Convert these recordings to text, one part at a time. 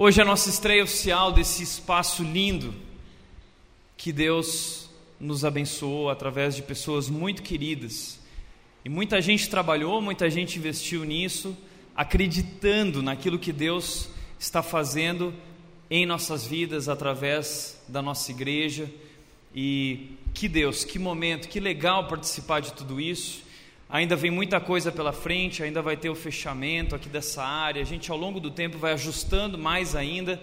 Hoje é a nossa estreia oficial desse espaço lindo que Deus nos abençoou através de pessoas muito queridas. E muita gente trabalhou, muita gente investiu nisso, acreditando naquilo que Deus está fazendo em nossas vidas através da nossa igreja. E que Deus, que momento, que legal participar de tudo isso. Ainda vem muita coisa pela frente, ainda vai ter o fechamento aqui dessa área. A gente ao longo do tempo vai ajustando mais ainda,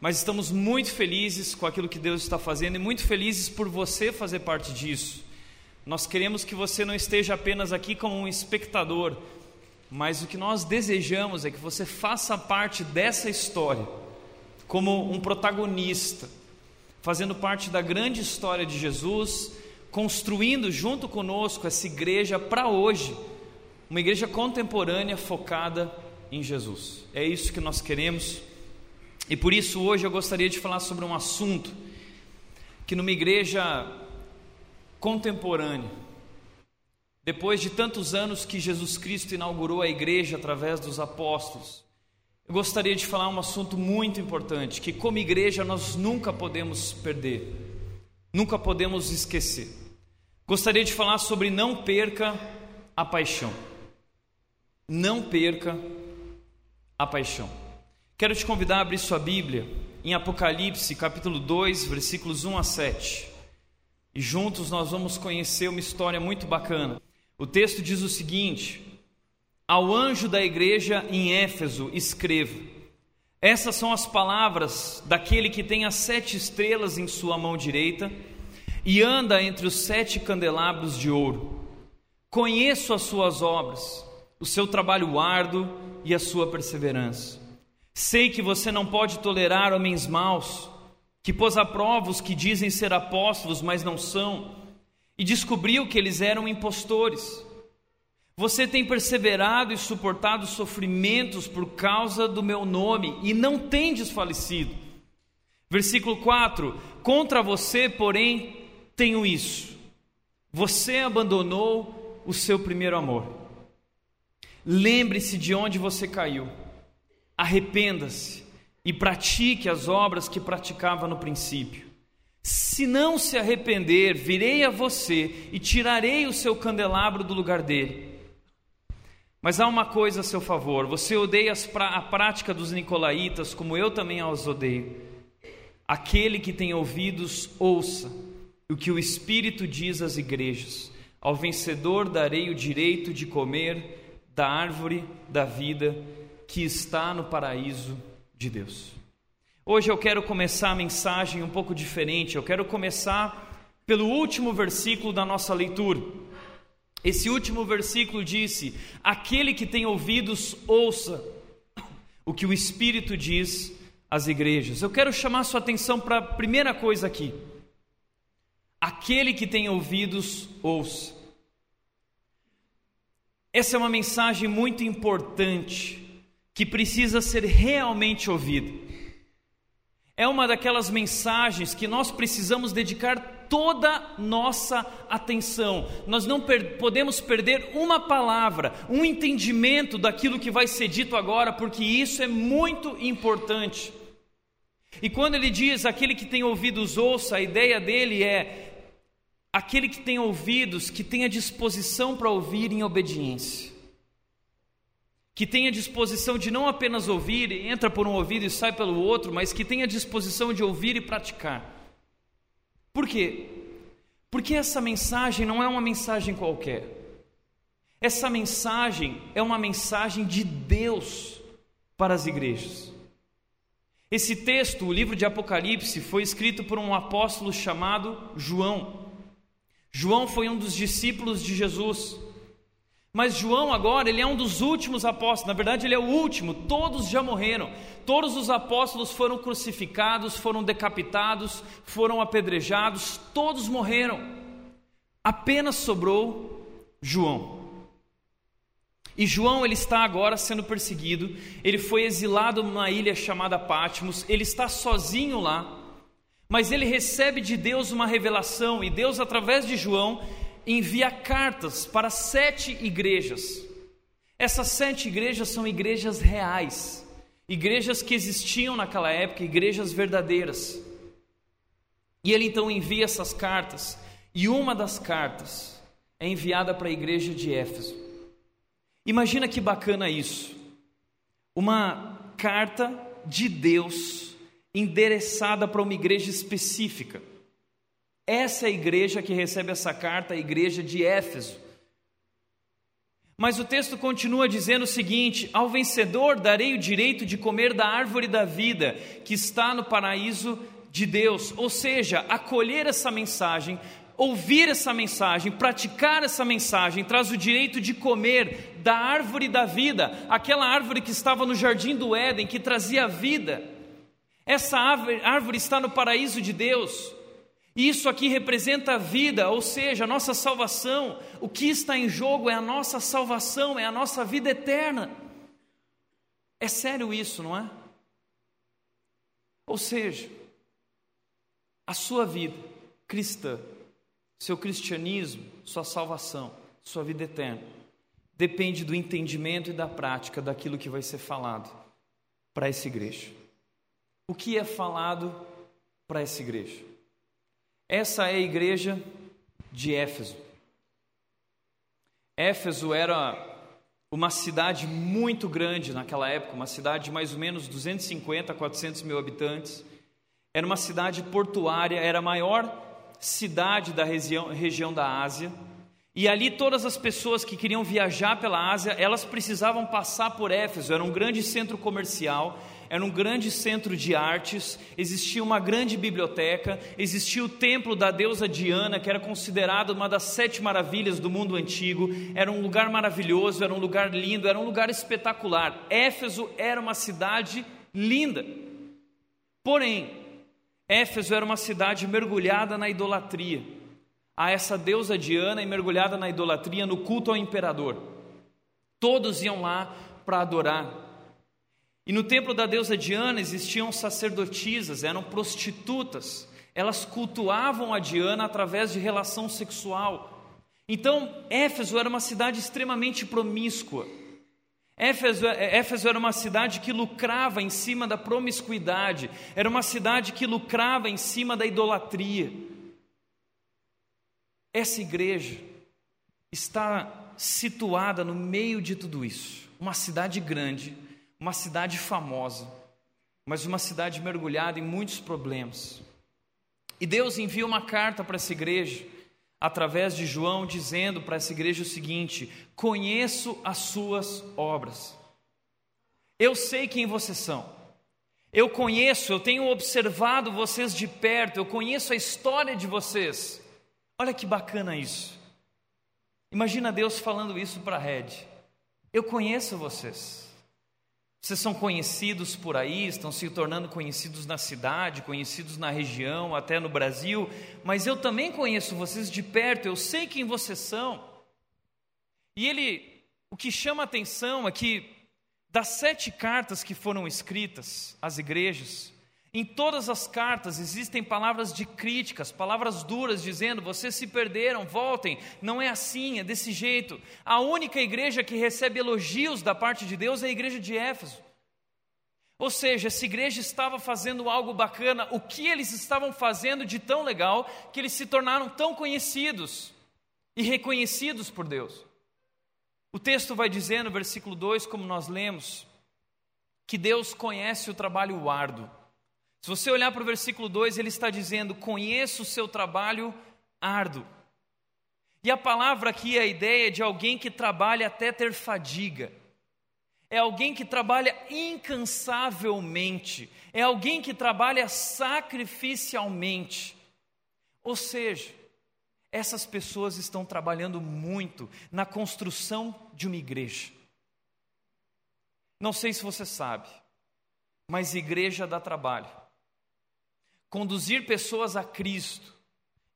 mas estamos muito felizes com aquilo que Deus está fazendo e muito felizes por você fazer parte disso. Nós queremos que você não esteja apenas aqui como um espectador, mas o que nós desejamos é que você faça parte dessa história, como um protagonista, fazendo parte da grande história de Jesus construindo junto conosco essa igreja para hoje, uma igreja contemporânea focada em Jesus. É isso que nós queremos. E por isso hoje eu gostaria de falar sobre um assunto que numa igreja contemporânea, depois de tantos anos que Jesus Cristo inaugurou a igreja através dos apóstolos, eu gostaria de falar um assunto muito importante que como igreja nós nunca podemos perder, nunca podemos esquecer. Gostaria de falar sobre não perca a paixão. Não perca a paixão. Quero te convidar a abrir sua Bíblia em Apocalipse, capítulo 2, versículos 1 a 7. E juntos nós vamos conhecer uma história muito bacana. O texto diz o seguinte: Ao anjo da igreja em Éfeso, escreva: Essas são as palavras daquele que tem as sete estrelas em sua mão direita e anda entre os sete candelabros de ouro. Conheço as suas obras, o seu trabalho árduo e a sua perseverança. Sei que você não pode tolerar homens maus, que pôs à prova os que dizem ser apóstolos, mas não são, e descobriu que eles eram impostores. Você tem perseverado e suportado sofrimentos por causa do meu nome e não tem desfalecido. Versículo 4: Contra você, porém, tenho isso. Você abandonou o seu primeiro amor. Lembre-se de onde você caiu. Arrependa-se e pratique as obras que praticava no princípio. Se não se arrepender, virei a você e tirarei o seu candelabro do lugar dele. Mas há uma coisa a seu favor: você odeia a prática dos nicolaítas, como eu também os odeio. Aquele que tem ouvidos, ouça o que o Espírito diz às igrejas: Ao vencedor darei o direito de comer da árvore da vida que está no paraíso de Deus. Hoje eu quero começar a mensagem um pouco diferente. Eu quero começar pelo último versículo da nossa leitura. Esse último versículo disse: Aquele que tem ouvidos, ouça o que o Espírito diz às igrejas. Eu quero chamar sua atenção para a primeira coisa aqui. Aquele que tem ouvidos, ouça. Essa é uma mensagem muito importante que precisa ser realmente ouvida. É uma daquelas mensagens que nós precisamos dedicar toda nossa atenção. Nós não per podemos perder uma palavra, um entendimento daquilo que vai ser dito agora, porque isso é muito importante. E quando ele diz aquele que tem ouvidos ouça, a ideia dele é aquele que tem ouvidos, que tenha disposição para ouvir em obediência. Que tenha disposição de não apenas ouvir, entra por um ouvido e sai pelo outro, mas que tenha disposição de ouvir e praticar. Por quê? Porque essa mensagem não é uma mensagem qualquer. Essa mensagem é uma mensagem de Deus para as igrejas. Esse texto, o livro de Apocalipse, foi escrito por um apóstolo chamado João. João foi um dos discípulos de Jesus. Mas João agora, ele é um dos últimos apóstolos, na verdade ele é o último, todos já morreram. Todos os apóstolos foram crucificados, foram decapitados, foram apedrejados, todos morreram. Apenas sobrou João. E João ele está agora sendo perseguido, ele foi exilado numa ilha chamada Patmos, ele está sozinho lá mas ele recebe de Deus uma revelação e Deus, através de João, envia cartas para sete igrejas. Essas sete igrejas são igrejas reais, igrejas que existiam naquela época, igrejas verdadeiras. E ele então envia essas cartas, e uma das cartas é enviada para a igreja de Éfeso. Imagina que bacana isso. Uma carta de Deus endereçada para uma igreja específica. Essa é a igreja que recebe essa carta, a igreja de Éfeso. Mas o texto continua dizendo o seguinte: Ao vencedor darei o direito de comer da árvore da vida que está no paraíso de Deus. Ou seja, acolher essa mensagem, ouvir essa mensagem, praticar essa mensagem, traz o direito de comer da árvore da vida, aquela árvore que estava no jardim do Éden, que trazia vida. Essa árvore, está no paraíso de Deus. Isso aqui representa a vida, ou seja, a nossa salvação. O que está em jogo é a nossa salvação, é a nossa vida eterna. É sério isso, não é? Ou seja, a sua vida cristã, seu cristianismo, sua salvação, sua vida eterna, depende do entendimento e da prática daquilo que vai ser falado para essa igreja. O que é falado para essa igreja? Essa é a igreja de Éfeso. Éfeso era uma cidade muito grande naquela época, uma cidade de mais ou menos 250 a 400 mil habitantes. Era uma cidade portuária, era a maior cidade da região, região da Ásia. E ali todas as pessoas que queriam viajar pela Ásia, elas precisavam passar por Éfeso, era um grande centro comercial era um grande centro de artes, existia uma grande biblioteca, existia o templo da deusa Diana, que era considerado uma das sete maravilhas do mundo antigo. Era um lugar maravilhoso, era um lugar lindo, era um lugar espetacular. Éfeso era uma cidade linda. Porém, Éfeso era uma cidade mergulhada na idolatria, a essa deusa Diana e mergulhada na idolatria, no culto ao imperador. Todos iam lá para adorar. E no templo da deusa Diana existiam sacerdotisas, eram prostitutas. Elas cultuavam a Diana através de relação sexual. Então, Éfeso era uma cidade extremamente promíscua. Éfeso, Éfeso, era uma cidade que lucrava em cima da promiscuidade, era uma cidade que lucrava em cima da idolatria. Essa igreja está situada no meio de tudo isso, uma cidade grande, uma cidade famosa, mas uma cidade mergulhada em muitos problemas. E Deus envia uma carta para essa igreja, através de João, dizendo para essa igreja o seguinte: Conheço as suas obras, eu sei quem vocês são. Eu conheço, eu tenho observado vocês de perto, eu conheço a história de vocês. Olha que bacana isso. Imagina Deus falando isso para Red. Eu conheço vocês. Vocês são conhecidos por aí, estão se tornando conhecidos na cidade, conhecidos na região, até no Brasil, mas eu também conheço vocês de perto, eu sei quem vocês são. E ele, o que chama a atenção é que, das sete cartas que foram escritas às igrejas, em todas as cartas existem palavras de críticas, palavras duras, dizendo: vocês se perderam, voltem, não é assim, é desse jeito. A única igreja que recebe elogios da parte de Deus é a igreja de Éfeso. Ou seja, essa igreja estava fazendo algo bacana, o que eles estavam fazendo de tão legal que eles se tornaram tão conhecidos e reconhecidos por Deus. O texto vai dizer no versículo 2, como nós lemos, que Deus conhece o trabalho árduo. Se você olhar para o versículo 2, ele está dizendo: Conheço o seu trabalho árduo. E a palavra aqui é a ideia de alguém que trabalha até ter fadiga. É alguém que trabalha incansavelmente. É alguém que trabalha sacrificialmente. Ou seja, essas pessoas estão trabalhando muito na construção de uma igreja. Não sei se você sabe, mas igreja dá trabalho conduzir pessoas a Cristo,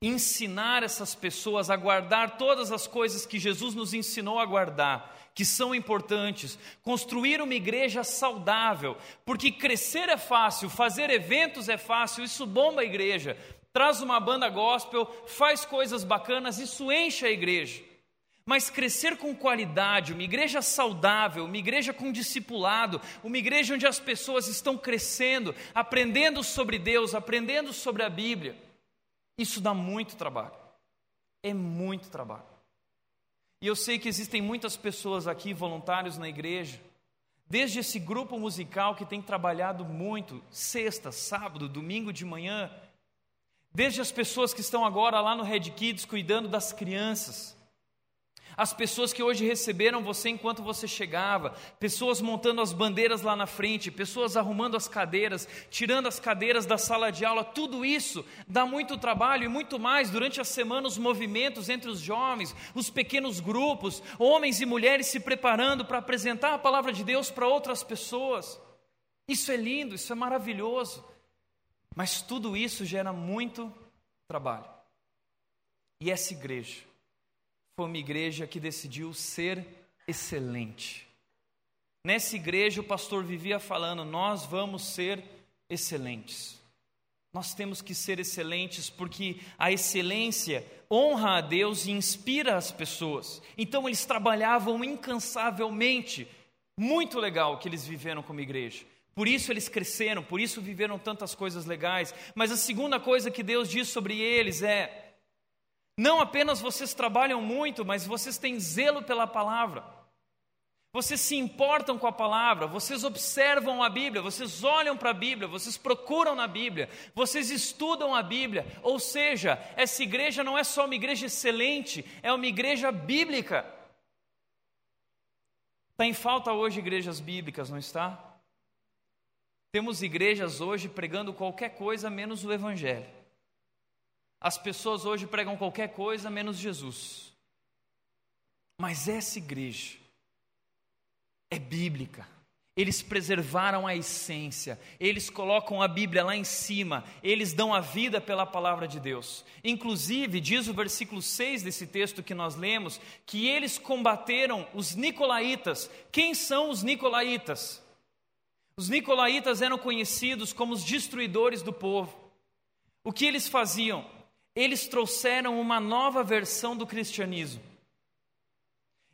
ensinar essas pessoas a guardar todas as coisas que Jesus nos ensinou a guardar, que são importantes, construir uma igreja saudável, porque crescer é fácil, fazer eventos é fácil, isso bomba a igreja, traz uma banda gospel, faz coisas bacanas, isso enche a igreja. Mas crescer com qualidade, uma igreja saudável, uma igreja com discipulado, uma igreja onde as pessoas estão crescendo, aprendendo sobre Deus, aprendendo sobre a Bíblia, isso dá muito trabalho. É muito trabalho. E eu sei que existem muitas pessoas aqui, voluntários na igreja, desde esse grupo musical que tem trabalhado muito, sexta, sábado, domingo de manhã, desde as pessoas que estão agora lá no Red Kids cuidando das crianças, as pessoas que hoje receberam você enquanto você chegava, pessoas montando as bandeiras lá na frente, pessoas arrumando as cadeiras, tirando as cadeiras da sala de aula, tudo isso dá muito trabalho e muito mais durante a semana os movimentos entre os jovens, os pequenos grupos, homens e mulheres se preparando para apresentar a palavra de Deus para outras pessoas. Isso é lindo, isso é maravilhoso. Mas tudo isso gera muito trabalho. E essa igreja foi uma igreja que decidiu ser excelente. Nessa igreja, o pastor vivia falando: nós vamos ser excelentes. Nós temos que ser excelentes porque a excelência honra a Deus e inspira as pessoas. Então, eles trabalhavam incansavelmente. Muito legal que eles viveram como igreja. Por isso eles cresceram, por isso viveram tantas coisas legais. Mas a segunda coisa que Deus diz sobre eles é: não apenas vocês trabalham muito, mas vocês têm zelo pela palavra. Vocês se importam com a palavra, vocês observam a Bíblia, vocês olham para a Bíblia, vocês procuram na Bíblia, vocês estudam a Bíblia. Ou seja, essa igreja não é só uma igreja excelente, é uma igreja bíblica. Está em falta hoje igrejas bíblicas, não está? Temos igrejas hoje pregando qualquer coisa menos o Evangelho. As pessoas hoje pregam qualquer coisa menos Jesus. Mas essa igreja é bíblica. Eles preservaram a essência, eles colocam a Bíblia lá em cima, eles dão a vida pela palavra de Deus. Inclusive, diz o versículo 6 desse texto que nós lemos, que eles combateram os nicolaítas. Quem são os nicolaítas? Os nicolaítas eram conhecidos como os destruidores do povo. O que eles faziam? Eles trouxeram uma nova versão do cristianismo.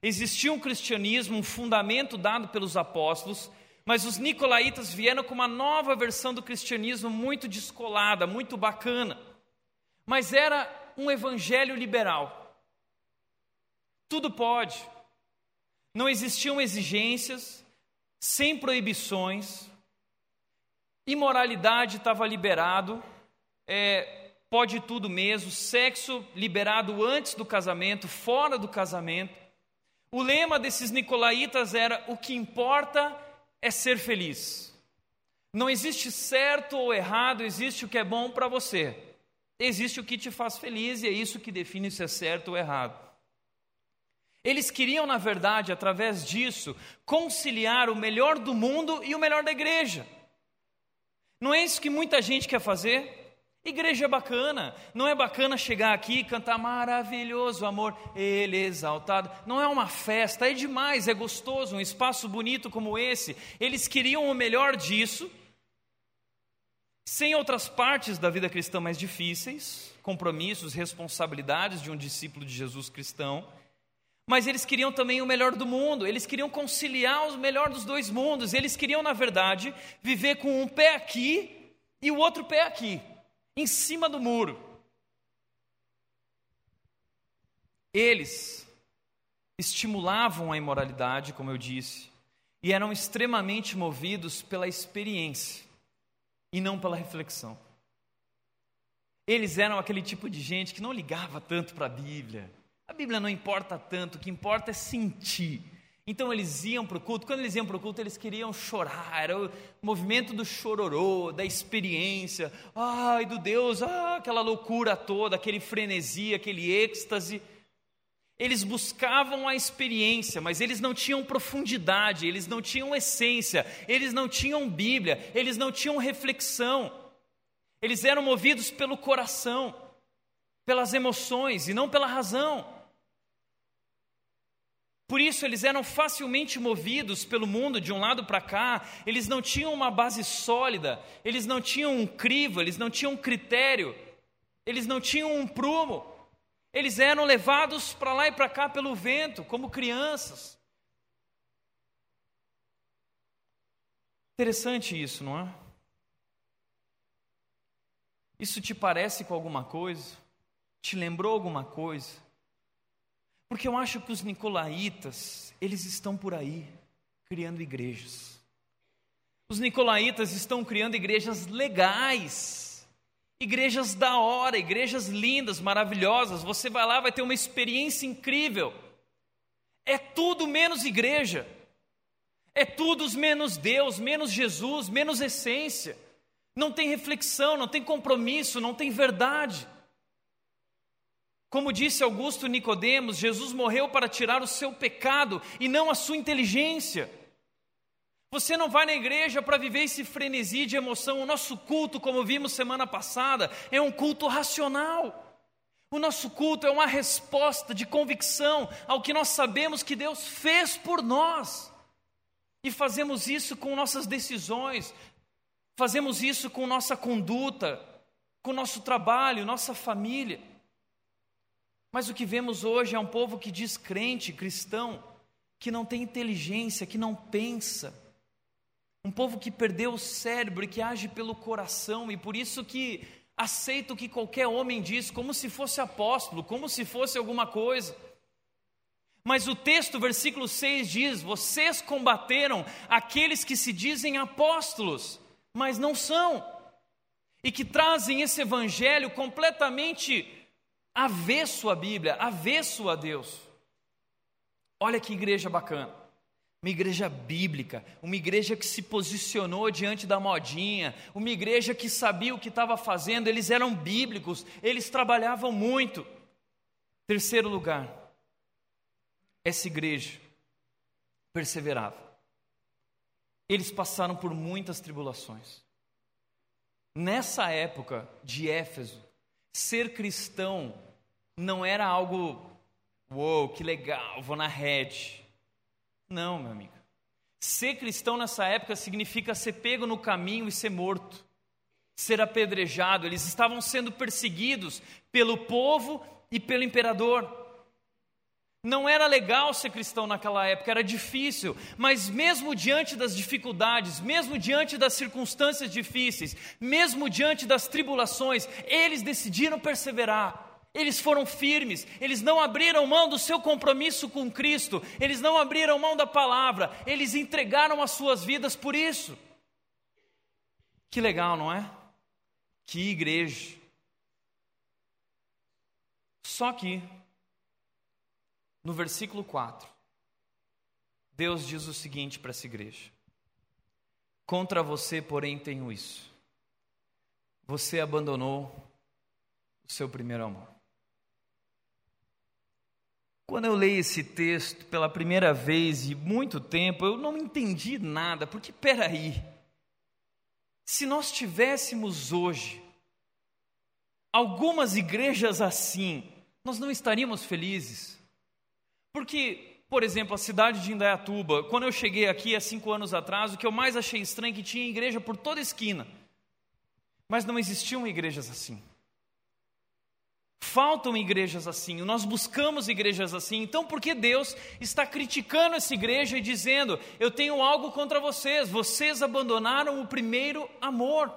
Existia um cristianismo, um fundamento dado pelos apóstolos, mas os nicolaítas vieram com uma nova versão do cristianismo muito descolada, muito bacana. Mas era um evangelho liberal. Tudo pode. Não existiam exigências, sem proibições. Imoralidade estava liberado. É, pode tudo mesmo, sexo liberado antes do casamento, fora do casamento. O lema desses nicolaítas era: o que importa é ser feliz. Não existe certo ou errado, existe o que é bom para você. Existe o que te faz feliz e é isso que define se é certo ou errado. Eles queriam, na verdade, através disso, conciliar o melhor do mundo e o melhor da igreja. Não é isso que muita gente quer fazer? Igreja é bacana, não é bacana chegar aqui e cantar maravilhoso amor, ele exaltado. Não é uma festa, é demais, é gostoso, um espaço bonito como esse. Eles queriam o melhor disso, sem outras partes da vida cristã mais difíceis, compromissos, responsabilidades de um discípulo de Jesus cristão. Mas eles queriam também o melhor do mundo, eles queriam conciliar o melhor dos dois mundos, eles queriam, na verdade, viver com um pé aqui e o outro pé aqui em cima do muro. Eles estimulavam a imoralidade, como eu disse, e eram extremamente movidos pela experiência e não pela reflexão. Eles eram aquele tipo de gente que não ligava tanto para a Bíblia. A Bíblia não importa tanto, o que importa é sentir. Então eles iam para o culto, quando eles iam para o culto, eles queriam chorar, era o movimento do chororô, da experiência, ai do Deus, ah, aquela loucura toda, aquele frenesi, aquele êxtase. Eles buscavam a experiência, mas eles não tinham profundidade, eles não tinham essência, eles não tinham Bíblia, eles não tinham reflexão. Eles eram movidos pelo coração, pelas emoções e não pela razão. Por isso, eles eram facilmente movidos pelo mundo de um lado para cá, eles não tinham uma base sólida, eles não tinham um crivo, eles não tinham um critério, eles não tinham um prumo. Eles eram levados para lá e para cá pelo vento, como crianças. Interessante isso, não é? Isso te parece com alguma coisa? Te lembrou alguma coisa? Porque eu acho que os nicolaítas, eles estão por aí criando igrejas. Os nicolaítas estão criando igrejas legais, igrejas da hora, igrejas lindas, maravilhosas. Você vai lá, vai ter uma experiência incrível. É tudo menos igreja. É tudo menos Deus, menos Jesus, menos essência. Não tem reflexão, não tem compromisso, não tem verdade. Como disse Augusto Nicodemos, Jesus morreu para tirar o seu pecado e não a sua inteligência. Você não vai na igreja para viver esse frenesi de emoção. O nosso culto, como vimos semana passada, é um culto racional. O nosso culto é uma resposta de convicção ao que nós sabemos que Deus fez por nós. E fazemos isso com nossas decisões, fazemos isso com nossa conduta, com nosso trabalho, nossa família. Mas o que vemos hoje é um povo que diz crente, cristão, que não tem inteligência, que não pensa. Um povo que perdeu o cérebro e que age pelo coração e por isso que aceita o que qualquer homem diz, como se fosse apóstolo, como se fosse alguma coisa. Mas o texto, versículo 6 diz: Vocês combateram aqueles que se dizem apóstolos, mas não são, e que trazem esse evangelho completamente avesso à Bíblia, avesso a Deus. Olha que igreja bacana. Uma igreja bíblica, uma igreja que se posicionou diante da modinha, uma igreja que sabia o que estava fazendo, eles eram bíblicos, eles trabalhavam muito. Terceiro lugar, essa igreja perseverava. Eles passaram por muitas tribulações. Nessa época de Éfeso, ser cristão não era algo, uou, que legal, vou na rede. Não, meu amigo. Ser cristão nessa época significa ser pego no caminho e ser morto, ser apedrejado. Eles estavam sendo perseguidos pelo povo e pelo imperador. Não era legal ser cristão naquela época, era difícil, mas mesmo diante das dificuldades, mesmo diante das circunstâncias difíceis, mesmo diante das tribulações, eles decidiram perseverar. Eles foram firmes, eles não abriram mão do seu compromisso com Cristo, eles não abriram mão da palavra, eles entregaram as suas vidas por isso. Que legal, não é? Que igreja. Só que, no versículo 4, Deus diz o seguinte para essa igreja: Contra você, porém, tenho isso. Você abandonou o seu primeiro amor. Quando eu leio esse texto pela primeira vez e muito tempo, eu não entendi nada, porque peraí, se nós tivéssemos hoje algumas igrejas assim, nós não estaríamos felizes. Porque, por exemplo, a cidade de Indaiatuba, quando eu cheguei aqui há cinco anos atrás, o que eu mais achei estranho é que tinha igreja por toda esquina, mas não existiam igrejas assim. Faltam igrejas assim, nós buscamos igrejas assim, então por que Deus está criticando essa igreja e dizendo: Eu tenho algo contra vocês, vocês abandonaram o primeiro amor?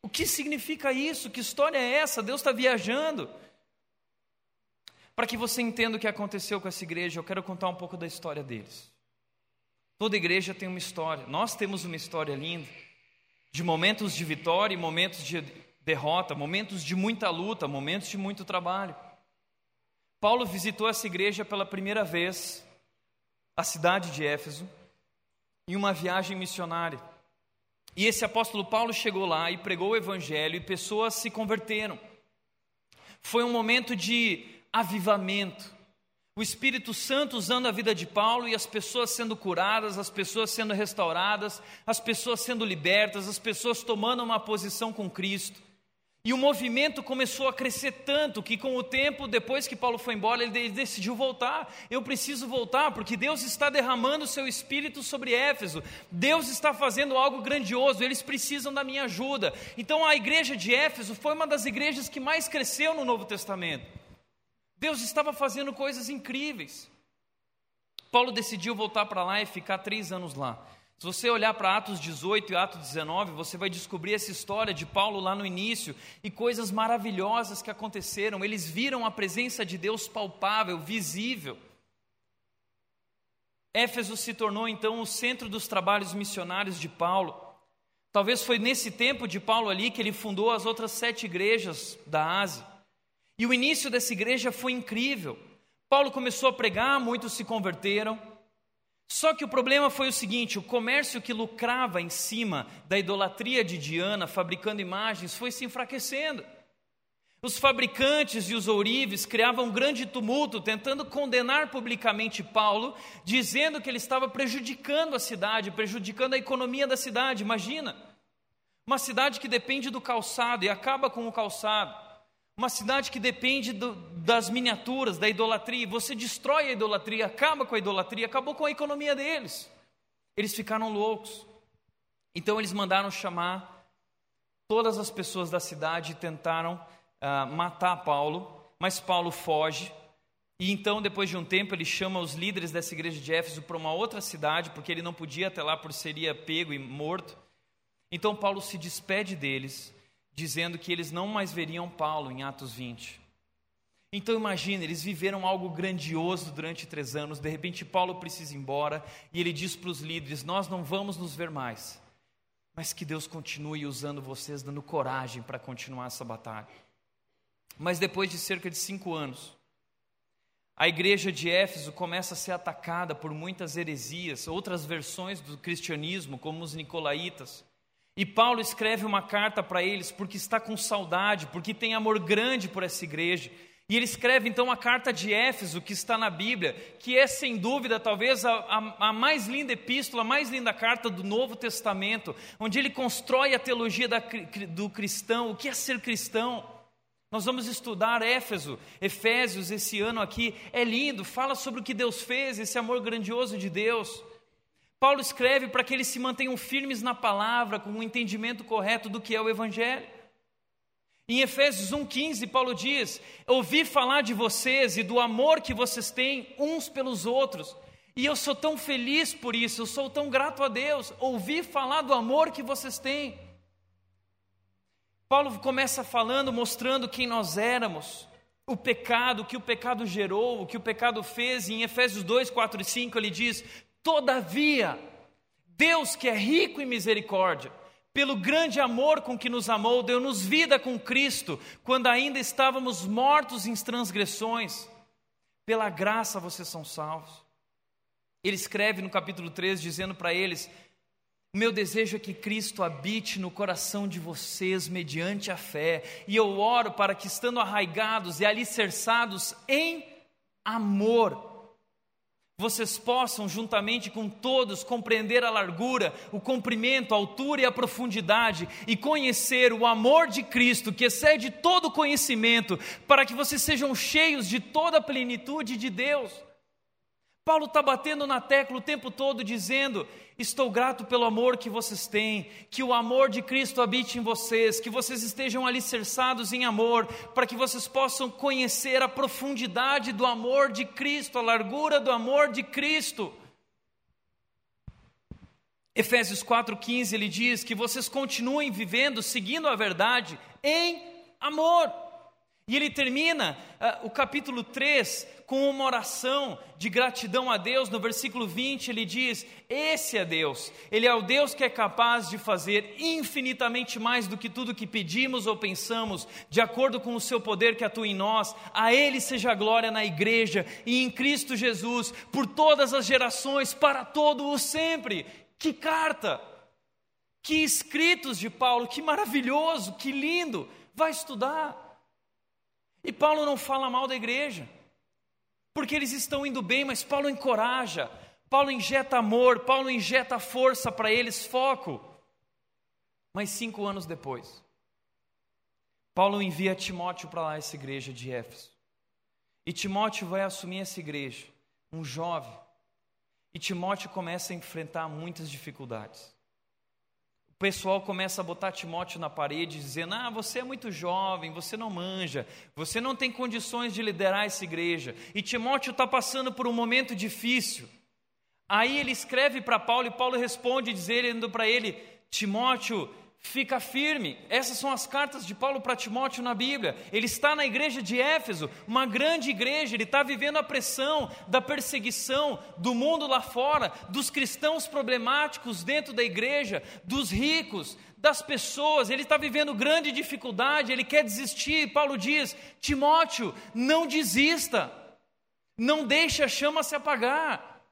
O que significa isso? Que história é essa? Deus está viajando. Para que você entenda o que aconteceu com essa igreja, eu quero contar um pouco da história deles. Toda igreja tem uma história, nós temos uma história linda, de momentos de vitória e momentos de derrota, momentos de muita luta, momentos de muito trabalho. Paulo visitou essa igreja pela primeira vez, a cidade de Éfeso, em uma viagem missionária. E esse apóstolo Paulo chegou lá e pregou o evangelho e pessoas se converteram. Foi um momento de avivamento. O Espírito Santo usando a vida de Paulo e as pessoas sendo curadas, as pessoas sendo restauradas, as pessoas sendo libertas, as pessoas tomando uma posição com Cristo. E o movimento começou a crescer tanto que, com o tempo, depois que Paulo foi embora, ele decidiu voltar. Eu preciso voltar, porque Deus está derramando o seu espírito sobre Éfeso. Deus está fazendo algo grandioso, eles precisam da minha ajuda. Então, a igreja de Éfeso foi uma das igrejas que mais cresceu no Novo Testamento. Deus estava fazendo coisas incríveis. Paulo decidiu voltar para lá e ficar três anos lá. Se você olhar para Atos 18 e Atos 19, você vai descobrir essa história de Paulo lá no início e coisas maravilhosas que aconteceram. Eles viram a presença de Deus palpável, visível. Éfeso se tornou então o centro dos trabalhos missionários de Paulo. Talvez foi nesse tempo de Paulo ali que ele fundou as outras sete igrejas da Ásia. E o início dessa igreja foi incrível. Paulo começou a pregar, muitos se converteram. Só que o problema foi o seguinte: o comércio que lucrava em cima da idolatria de Diana, fabricando imagens, foi se enfraquecendo. Os fabricantes e os ourives criavam um grande tumulto, tentando condenar publicamente Paulo, dizendo que ele estava prejudicando a cidade, prejudicando a economia da cidade. Imagina, uma cidade que depende do calçado e acaba com o calçado. Uma cidade que depende do, das miniaturas, da idolatria. Você destrói a idolatria, acaba com a idolatria, acabou com a economia deles. Eles ficaram loucos. Então eles mandaram chamar todas as pessoas da cidade e tentaram uh, matar Paulo, mas Paulo foge. E então, depois de um tempo, ele chama os líderes dessa igreja de Éfeso para uma outra cidade, porque ele não podia até lá por seria pego e morto. Então, Paulo se despede deles, dizendo que eles não mais veriam Paulo em Atos 20. Então imagine, eles viveram algo grandioso durante três anos, de repente Paulo precisa ir embora, e ele diz para os líderes: Nós não vamos nos ver mais, mas que Deus continue usando vocês, dando coragem para continuar essa batalha. Mas depois de cerca de cinco anos, a igreja de Éfeso começa a ser atacada por muitas heresias, outras versões do cristianismo, como os nicolaítas. E Paulo escreve uma carta para eles porque está com saudade, porque tem amor grande por essa igreja. E ele escreve então a carta de Éfeso, que está na Bíblia, que é sem dúvida talvez a, a, a, mais linda epístola, a mais linda carta do Novo Testamento, onde ele constrói a teologia da, do cristão, o que é ser cristão. Nós vamos estudar Éfeso, Efésios esse ano aqui. É lindo, fala sobre o que Deus fez, esse amor grandioso de Deus. Paulo escreve para que eles se mantenham firmes na palavra, com o um entendimento correto do que é o Evangelho. Em Efésios 1,15, Paulo diz: Ouvi falar de vocês e do amor que vocês têm uns pelos outros, e eu sou tão feliz por isso, eu sou tão grato a Deus. Ouvi falar do amor que vocês têm. Paulo começa falando, mostrando quem nós éramos, o pecado, o que o pecado gerou, o que o pecado fez, e em Efésios 2, 4 e 5 ele diz: Todavia, Deus que é rico em misericórdia, pelo grande amor com que nos amou, deu-nos vida com Cristo, quando ainda estávamos mortos em transgressões. Pela graça vocês são salvos. Ele escreve no capítulo 3, dizendo para eles: meu desejo é que Cristo habite no coração de vocês mediante a fé, e eu oro para que, estando arraigados e alicerçados em amor, vocês possam, juntamente com todos, compreender a largura, o comprimento, a altura e a profundidade, e conhecer o amor de Cristo, que excede todo conhecimento, para que vocês sejam cheios de toda a plenitude de Deus. Paulo está batendo na tecla o tempo todo, dizendo: Estou grato pelo amor que vocês têm, que o amor de Cristo habite em vocês, que vocês estejam alicerçados em amor, para que vocês possam conhecer a profundidade do amor de Cristo, a largura do amor de Cristo. Efésios 4,15 ele diz que vocês continuem vivendo, seguindo a verdade, em amor. E ele termina uh, o capítulo 3 com uma oração de gratidão a Deus. No versículo 20 ele diz: Esse é Deus, Ele é o Deus que é capaz de fazer infinitamente mais do que tudo que pedimos ou pensamos, de acordo com o seu poder que atua em nós. A Ele seja a glória na igreja e em Cristo Jesus, por todas as gerações, para todo o sempre. Que carta! Que escritos de Paulo, que maravilhoso, que lindo! Vai estudar. E Paulo não fala mal da igreja, porque eles estão indo bem, mas Paulo encoraja, Paulo injeta amor, Paulo injeta força para eles, foco. Mas cinco anos depois, Paulo envia Timóteo para lá, essa igreja de Éfeso. E Timóteo vai assumir essa igreja, um jovem. E Timóteo começa a enfrentar muitas dificuldades. Pessoal começa a botar Timóteo na parede, dizendo: Ah, você é muito jovem, você não manja, você não tem condições de liderar essa igreja. E Timóteo está passando por um momento difícil. Aí ele escreve para Paulo e Paulo responde, dizendo para ele: Timóteo, fica firme. Essas são as cartas de Paulo para Timóteo na Bíblia. Ele está na igreja de Éfeso, uma grande igreja, ele está vivendo a pressão da perseguição do mundo lá fora, dos cristãos problemáticos dentro da igreja, dos ricos, das pessoas, ele está vivendo grande dificuldade, ele quer desistir. Paulo diz: Timóteo, não desista, não deixe a chama se apagar.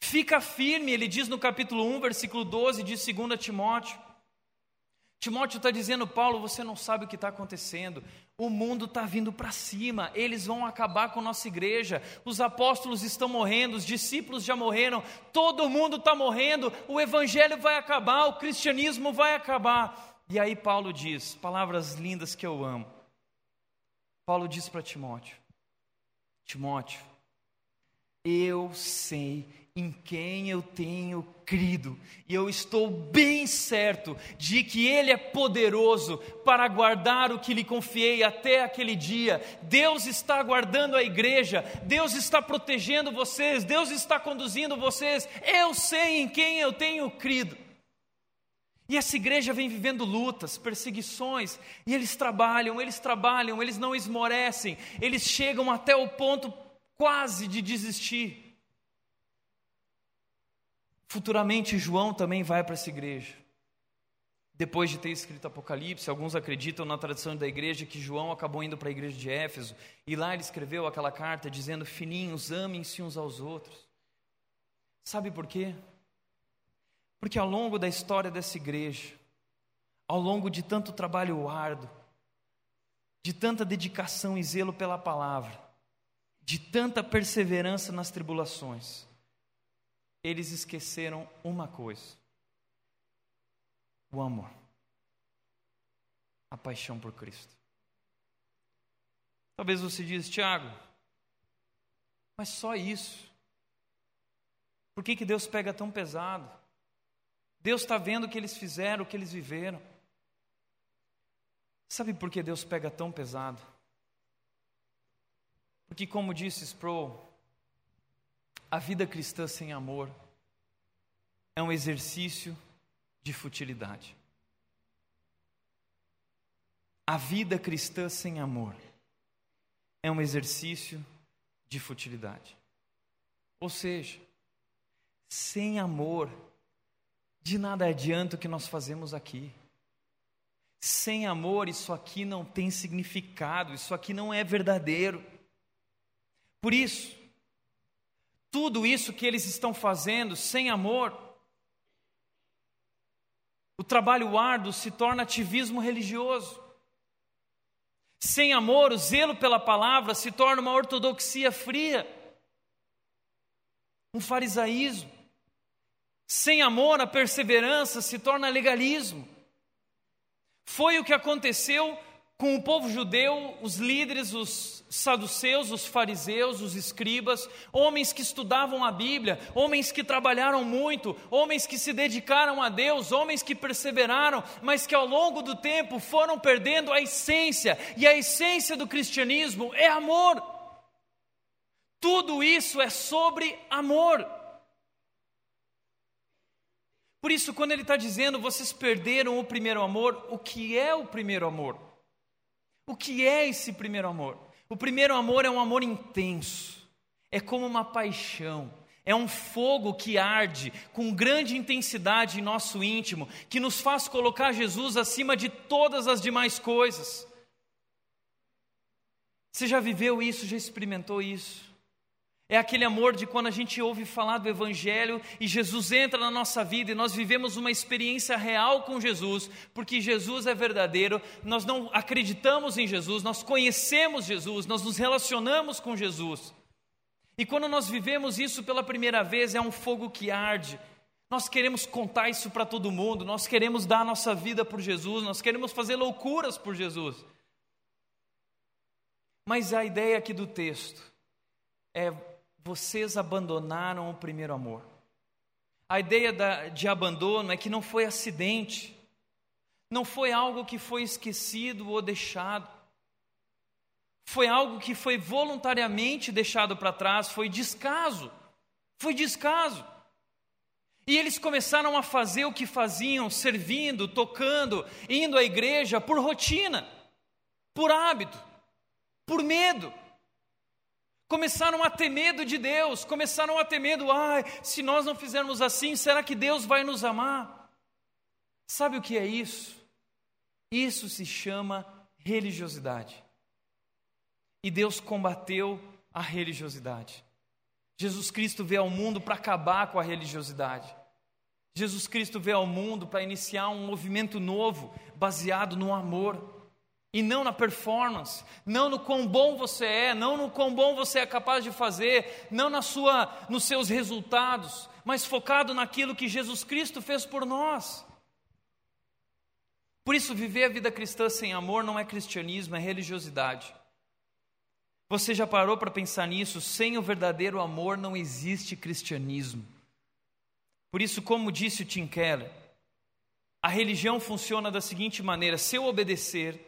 Fica firme, ele diz no capítulo 1, versículo 12 de 2 Timóteo. Timóteo está dizendo, Paulo, você não sabe o que está acontecendo. O mundo está vindo para cima, eles vão acabar com nossa igreja. Os apóstolos estão morrendo, os discípulos já morreram, todo mundo está morrendo, o evangelho vai acabar, o cristianismo vai acabar. E aí Paulo diz, palavras lindas que eu amo. Paulo diz para Timóteo: Timóteo, eu sei em quem eu tenho crido, e eu estou bem certo de que Ele é poderoso para guardar o que lhe confiei até aquele dia. Deus está guardando a igreja, Deus está protegendo vocês, Deus está conduzindo vocês. Eu sei em quem eu tenho crido. E essa igreja vem vivendo lutas, perseguições, e eles trabalham, eles trabalham, eles não esmorecem, eles chegam até o ponto quase de desistir. Futuramente, João também vai para essa igreja. Depois de ter escrito Apocalipse, alguns acreditam na tradição da igreja que João acabou indo para a igreja de Éfeso e lá ele escreveu aquela carta dizendo: Filhinhos, amem-se uns aos outros. Sabe por quê? Porque ao longo da história dessa igreja, ao longo de tanto trabalho árduo, de tanta dedicação e zelo pela palavra, de tanta perseverança nas tribulações, eles esqueceram uma coisa: o amor, a paixão por Cristo. Talvez você diz, Tiago, mas só isso. Por que, que Deus pega tão pesado? Deus está vendo o que eles fizeram, o que eles viveram. Sabe por que Deus pega tão pesado? Porque, como disse Sproul, a vida cristã sem amor é um exercício de futilidade. A vida cristã sem amor é um exercício de futilidade. Ou seja, sem amor, de nada adianta o que nós fazemos aqui. Sem amor, isso aqui não tem significado, isso aqui não é verdadeiro. Por isso, tudo isso que eles estão fazendo sem amor, o trabalho árduo se torna ativismo religioso. Sem amor, o zelo pela palavra se torna uma ortodoxia fria, um farisaísmo. Sem amor, a perseverança se torna legalismo. Foi o que aconteceu com o povo judeu, os líderes, os saduceus, os fariseus, os escribas, homens que estudavam a Bíblia, homens que trabalharam muito, homens que se dedicaram a Deus, homens que perseveraram, mas que ao longo do tempo foram perdendo a essência, e a essência do cristianismo é amor. Tudo isso é sobre amor. Por isso, quando ele está dizendo vocês perderam o primeiro amor, o que é o primeiro amor? O que é esse primeiro amor? O primeiro amor é um amor intenso, é como uma paixão, é um fogo que arde com grande intensidade em nosso íntimo, que nos faz colocar Jesus acima de todas as demais coisas. Você já viveu isso, já experimentou isso? É aquele amor de quando a gente ouve falar do Evangelho e Jesus entra na nossa vida e nós vivemos uma experiência real com Jesus, porque Jesus é verdadeiro, nós não acreditamos em Jesus, nós conhecemos Jesus, nós nos relacionamos com Jesus. E quando nós vivemos isso pela primeira vez, é um fogo que arde. Nós queremos contar isso para todo mundo, nós queremos dar a nossa vida por Jesus, nós queremos fazer loucuras por Jesus. Mas a ideia aqui do texto é vocês abandonaram o primeiro amor. A ideia da, de abandono é que não foi acidente, não foi algo que foi esquecido ou deixado, foi algo que foi voluntariamente deixado para trás, foi descaso, foi descaso. E eles começaram a fazer o que faziam, servindo, tocando, indo à igreja por rotina, por hábito, por medo. Começaram a ter medo de Deus, começaram a ter medo, ai, se nós não fizermos assim, será que Deus vai nos amar? Sabe o que é isso? Isso se chama religiosidade. E Deus combateu a religiosidade. Jesus Cristo veio ao mundo para acabar com a religiosidade. Jesus Cristo veio ao mundo para iniciar um movimento novo, baseado no amor e não na performance, não no quão bom você é, não no quão bom você é capaz de fazer, não na sua, nos seus resultados, mas focado naquilo que Jesus Cristo fez por nós. Por isso, viver a vida cristã sem amor não é cristianismo, é religiosidade. Você já parou para pensar nisso? Sem o verdadeiro amor não existe cristianismo. Por isso, como disse o Tim Keller, a religião funciona da seguinte maneira: se eu obedecer,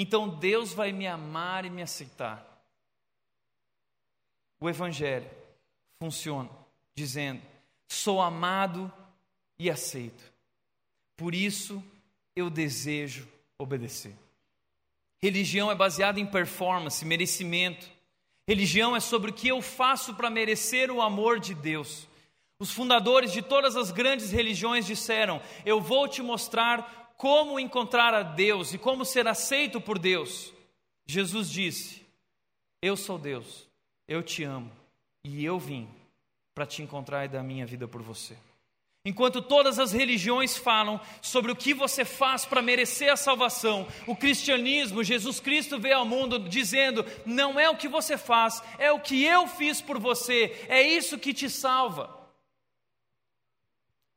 então Deus vai me amar e me aceitar. O Evangelho funciona dizendo: sou amado e aceito. Por isso, eu desejo obedecer. Religião é baseada em performance, merecimento. Religião é sobre o que eu faço para merecer o amor de Deus. Os fundadores de todas as grandes religiões disseram: Eu vou te mostrar como encontrar a Deus e como ser aceito por Deus. Jesus disse: Eu sou Deus, eu te amo e eu vim para te encontrar e dar minha vida por você. Enquanto todas as religiões falam sobre o que você faz para merecer a salvação, o cristianismo, Jesus Cristo veio ao mundo dizendo: não é o que você faz, é o que eu fiz por você, é isso que te salva.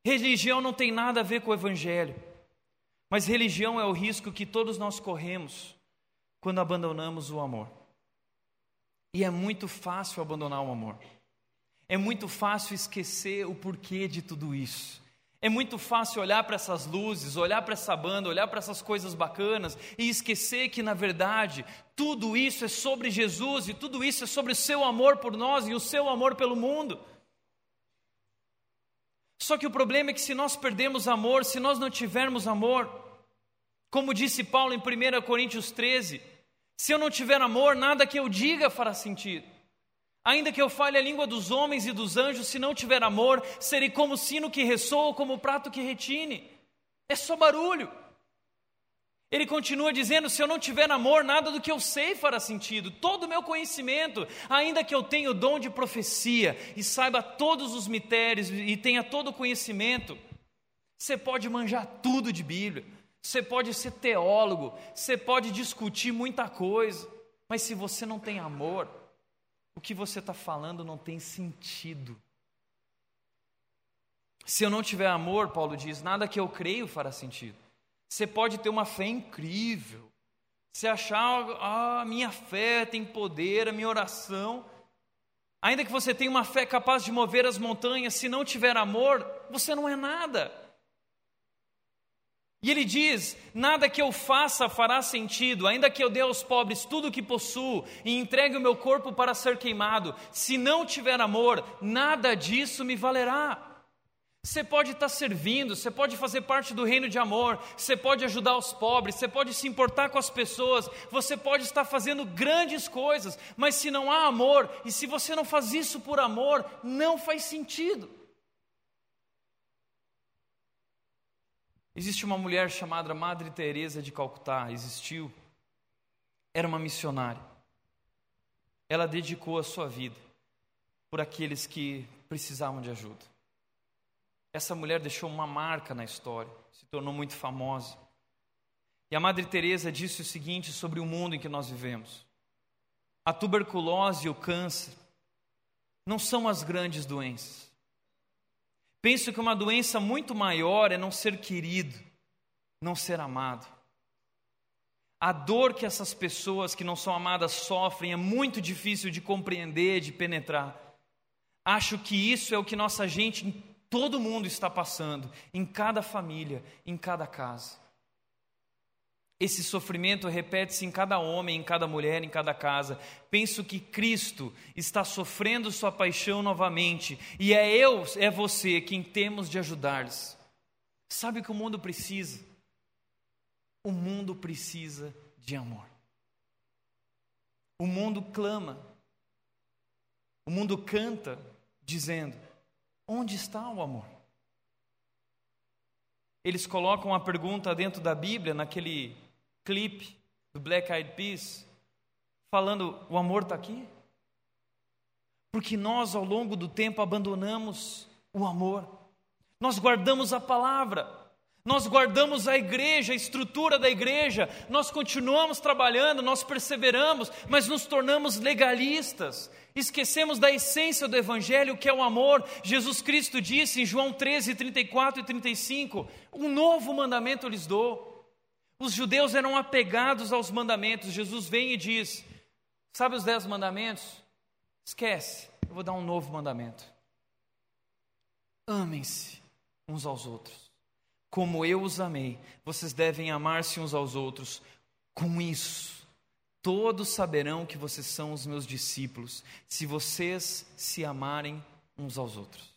Religião não tem nada a ver com o Evangelho, mas religião é o risco que todos nós corremos quando abandonamos o amor. E é muito fácil abandonar o amor. É muito fácil esquecer o porquê de tudo isso. É muito fácil olhar para essas luzes, olhar para essa banda, olhar para essas coisas bacanas e esquecer que, na verdade, tudo isso é sobre Jesus e tudo isso é sobre o seu amor por nós e o seu amor pelo mundo. Só que o problema é que se nós perdemos amor, se nós não tivermos amor, como disse Paulo em 1 Coríntios 13, se eu não tiver amor, nada que eu diga fará sentido. Ainda que eu fale a língua dos homens e dos anjos, se não tiver amor, serei como sino que ressoa ou como prato que retine. É só barulho. Ele continua dizendo: se eu não tiver amor, nada do que eu sei fará sentido. Todo o meu conhecimento, ainda que eu tenha o dom de profecia e saiba todos os mistérios e tenha todo o conhecimento, você pode manjar tudo de Bíblia, você pode ser teólogo, você pode discutir muita coisa, mas se você não tem amor, o que você está falando não tem sentido. Se eu não tiver amor, Paulo diz, nada que eu creio fará sentido. Você pode ter uma fé incrível, se achar, ah, minha fé tem poder, a minha oração. Ainda que você tenha uma fé capaz de mover as montanhas, se não tiver amor, você não é nada. E ele diz: Nada que eu faça fará sentido, ainda que eu dê aos pobres tudo o que possuo e entregue o meu corpo para ser queimado, se não tiver amor, nada disso me valerá. Você pode estar servindo, você pode fazer parte do reino de amor, você pode ajudar os pobres, você pode se importar com as pessoas, você pode estar fazendo grandes coisas, mas se não há amor e se você não faz isso por amor, não faz sentido. Existe uma mulher chamada Madre Teresa de Calcutá, existiu. Era uma missionária. Ela dedicou a sua vida por aqueles que precisavam de ajuda. Essa mulher deixou uma marca na história, se tornou muito famosa. E a Madre Teresa disse o seguinte sobre o mundo em que nós vivemos: a tuberculose e o câncer não são as grandes doenças. Penso que uma doença muito maior é não ser querido, não ser amado. A dor que essas pessoas que não são amadas sofrem é muito difícil de compreender, de penetrar. Acho que isso é o que nossa gente todo mundo está passando, em cada família, em cada casa. Esse sofrimento repete-se em cada homem, em cada mulher, em cada casa. Penso que Cristo está sofrendo sua paixão novamente, e é eu, é você quem temos de ajudar-lhes. Sabe o que o mundo precisa? O mundo precisa de amor. O mundo clama, o mundo canta, dizendo: onde está o amor? Eles colocam a pergunta dentro da Bíblia, naquele clipe do Black Eyed Peas, falando: o amor está aqui? Porque nós, ao longo do tempo, abandonamos o amor, nós guardamos a palavra, nós guardamos a igreja, a estrutura da igreja, nós continuamos trabalhando, nós perseveramos, mas nos tornamos legalistas, esquecemos da essência do Evangelho, que é o amor. Jesus Cristo disse em João 13, 34 e 35: Um novo mandamento lhes dou. Os judeus eram apegados aos mandamentos, Jesus vem e diz: Sabe os dez mandamentos? Esquece, eu vou dar um novo mandamento. Amem-se uns aos outros como eu os amei, vocês devem amar-se uns aos outros. Com isso, todos saberão que vocês são os meus discípulos, se vocês se amarem uns aos outros.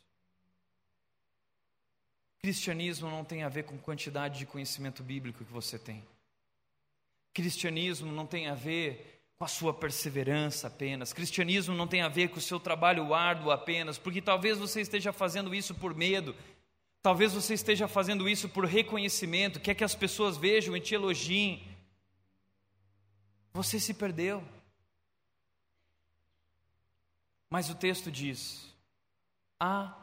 Cristianismo não tem a ver com quantidade de conhecimento bíblico que você tem. Cristianismo não tem a ver com a sua perseverança apenas. Cristianismo não tem a ver com o seu trabalho árduo apenas, porque talvez você esteja fazendo isso por medo, Talvez você esteja fazendo isso por reconhecimento, quer que as pessoas vejam e te elogiem. Você se perdeu. Mas o texto diz: há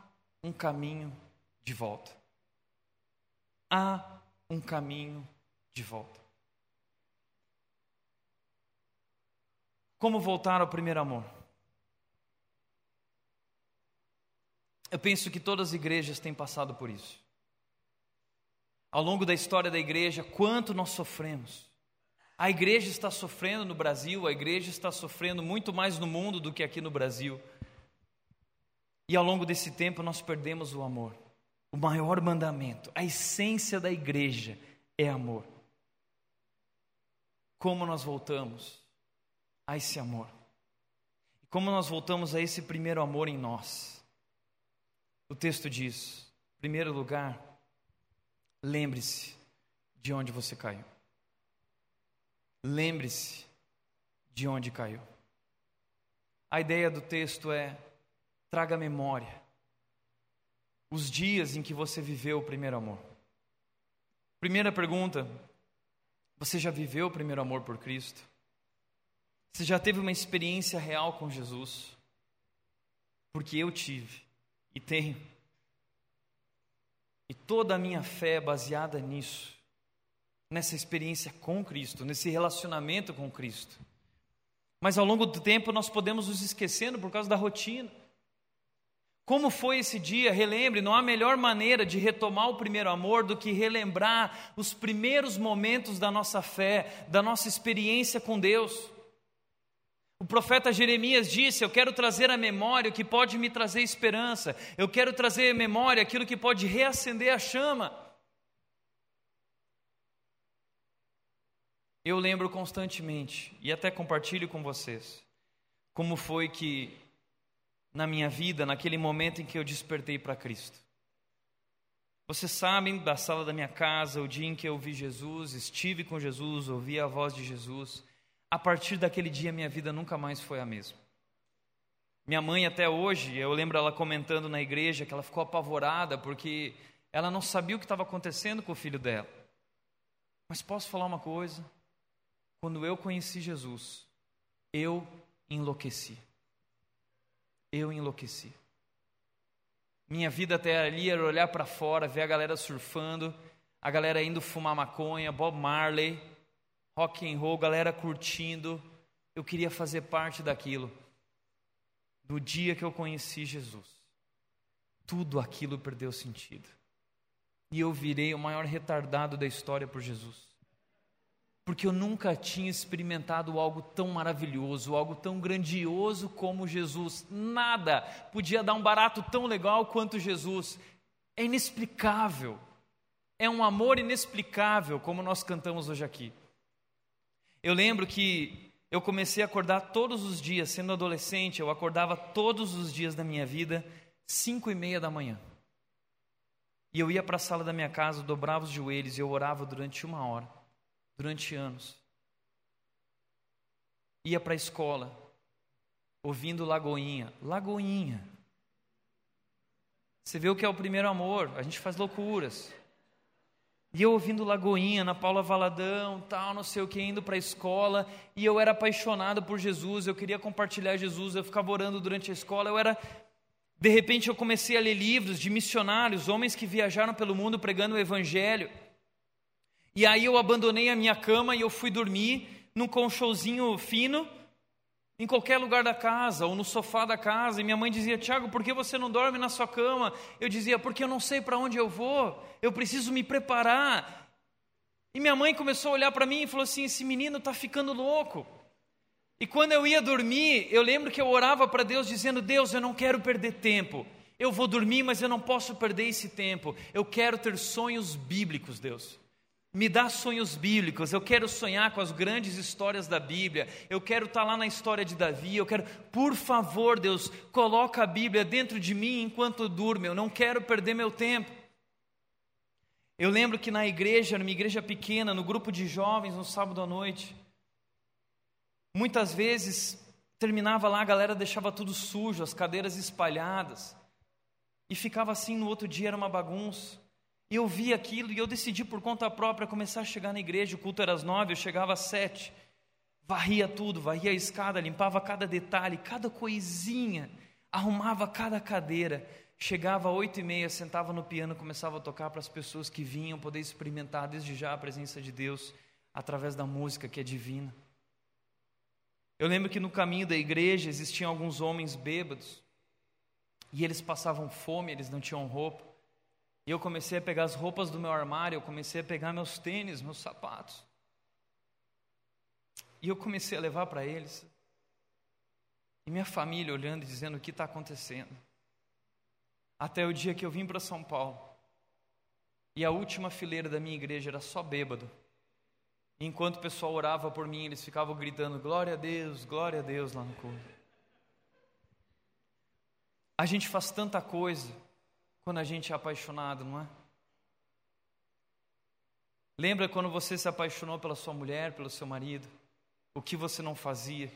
um caminho de volta. Há um caminho de volta. Como voltar ao primeiro amor? Eu penso que todas as igrejas têm passado por isso. Ao longo da história da igreja, quanto nós sofremos. A igreja está sofrendo no Brasil, a igreja está sofrendo muito mais no mundo do que aqui no Brasil. E ao longo desse tempo nós perdemos o amor. O maior mandamento, a essência da igreja é amor. Como nós voltamos a esse amor? Como nós voltamos a esse primeiro amor em nós? O texto diz: em primeiro lugar, lembre-se de onde você caiu. Lembre-se de onde caiu. A ideia do texto é: traga memória os dias em que você viveu o primeiro amor. Primeira pergunta: você já viveu o primeiro amor por Cristo? Você já teve uma experiência real com Jesus? Porque eu tive. E tenho. E toda a minha fé é baseada nisso, nessa experiência com Cristo, nesse relacionamento com Cristo. Mas ao longo do tempo nós podemos nos esquecendo por causa da rotina. Como foi esse dia? Relembre, não há melhor maneira de retomar o primeiro amor do que relembrar os primeiros momentos da nossa fé, da nossa experiência com Deus. O profeta Jeremias disse: Eu quero trazer à memória o que pode me trazer esperança, eu quero trazer à memória aquilo que pode reacender a chama. Eu lembro constantemente, e até compartilho com vocês, como foi que, na minha vida, naquele momento em que eu despertei para Cristo. Vocês sabem da sala da minha casa, o dia em que eu vi Jesus, estive com Jesus, ouvi a voz de Jesus a partir daquele dia minha vida nunca mais foi a mesma. Minha mãe até hoje, eu lembro ela comentando na igreja que ela ficou apavorada porque ela não sabia o que estava acontecendo com o filho dela. Mas posso falar uma coisa? Quando eu conheci Jesus, eu enlouqueci. Eu enlouqueci. Minha vida até ali era olhar para fora, ver a galera surfando, a galera indo fumar maconha, Bob Marley, rock and roll, galera curtindo. Eu queria fazer parte daquilo. Do dia que eu conheci Jesus, tudo aquilo perdeu sentido. E eu virei o maior retardado da história por Jesus. Porque eu nunca tinha experimentado algo tão maravilhoso, algo tão grandioso como Jesus. Nada podia dar um barato tão legal quanto Jesus. é inexplicável. É um amor inexplicável, como nós cantamos hoje aqui. Eu lembro que eu comecei a acordar todos os dias, sendo adolescente, eu acordava todos os dias da minha vida, cinco e meia da manhã. E eu ia para a sala da minha casa, dobrava os joelhos e eu orava durante uma hora, durante anos. Ia para a escola, ouvindo Lagoinha. Lagoinha. Você vê o que é o primeiro amor, a gente faz loucuras. E eu ouvindo Lagoinha, na Paula Valadão, tal, não sei o que, indo para a escola, e eu era apaixonado por Jesus, eu queria compartilhar Jesus, eu ficava orando durante a escola, eu era. De repente eu comecei a ler livros de missionários, homens que viajaram pelo mundo pregando o Evangelho. E aí eu abandonei a minha cama e eu fui dormir num colchãozinho fino, em qualquer lugar da casa ou no sofá da casa. E minha mãe dizia: Tiago, por que você não dorme na sua cama? Eu dizia: Porque eu não sei para onde eu vou, eu preciso me preparar. E minha mãe começou a olhar para mim e falou assim: Esse menino está ficando louco. E quando eu ia dormir, eu lembro que eu orava para Deus dizendo: Deus, eu não quero perder tempo. Eu vou dormir, mas eu não posso perder esse tempo. Eu quero ter sonhos bíblicos, Deus. Me dá sonhos bíblicos, eu quero sonhar com as grandes histórias da Bíblia, eu quero estar lá na história de Davi, eu quero, por favor, Deus, coloca a Bíblia dentro de mim enquanto eu durmo, eu não quero perder meu tempo. Eu lembro que na igreja, numa igreja pequena, no grupo de jovens, no sábado à noite, muitas vezes terminava lá, a galera deixava tudo sujo, as cadeiras espalhadas, e ficava assim no outro dia, era uma bagunça. E eu vi aquilo e eu decidi por conta própria começar a chegar na igreja. O culto era às nove, eu chegava às sete. Varria tudo, varria a escada, limpava cada detalhe, cada coisinha, arrumava cada cadeira. Chegava às oito e meia, sentava no piano, começava a tocar para as pessoas que vinham poder experimentar desde já a presença de Deus através da música que é divina. Eu lembro que no caminho da igreja existiam alguns homens bêbados e eles passavam fome, eles não tinham roupa. E eu comecei a pegar as roupas do meu armário, eu comecei a pegar meus tênis, meus sapatos. E eu comecei a levar para eles. E minha família olhando e dizendo o que está acontecendo. Até o dia que eu vim para São Paulo. E a última fileira da minha igreja era só bêbado. E enquanto o pessoal orava por mim, eles ficavam gritando: Glória a Deus, glória a Deus lá no culto. A gente faz tanta coisa quando a gente é apaixonado, não é? Lembra quando você se apaixonou pela sua mulher, pelo seu marido? O que você não fazia?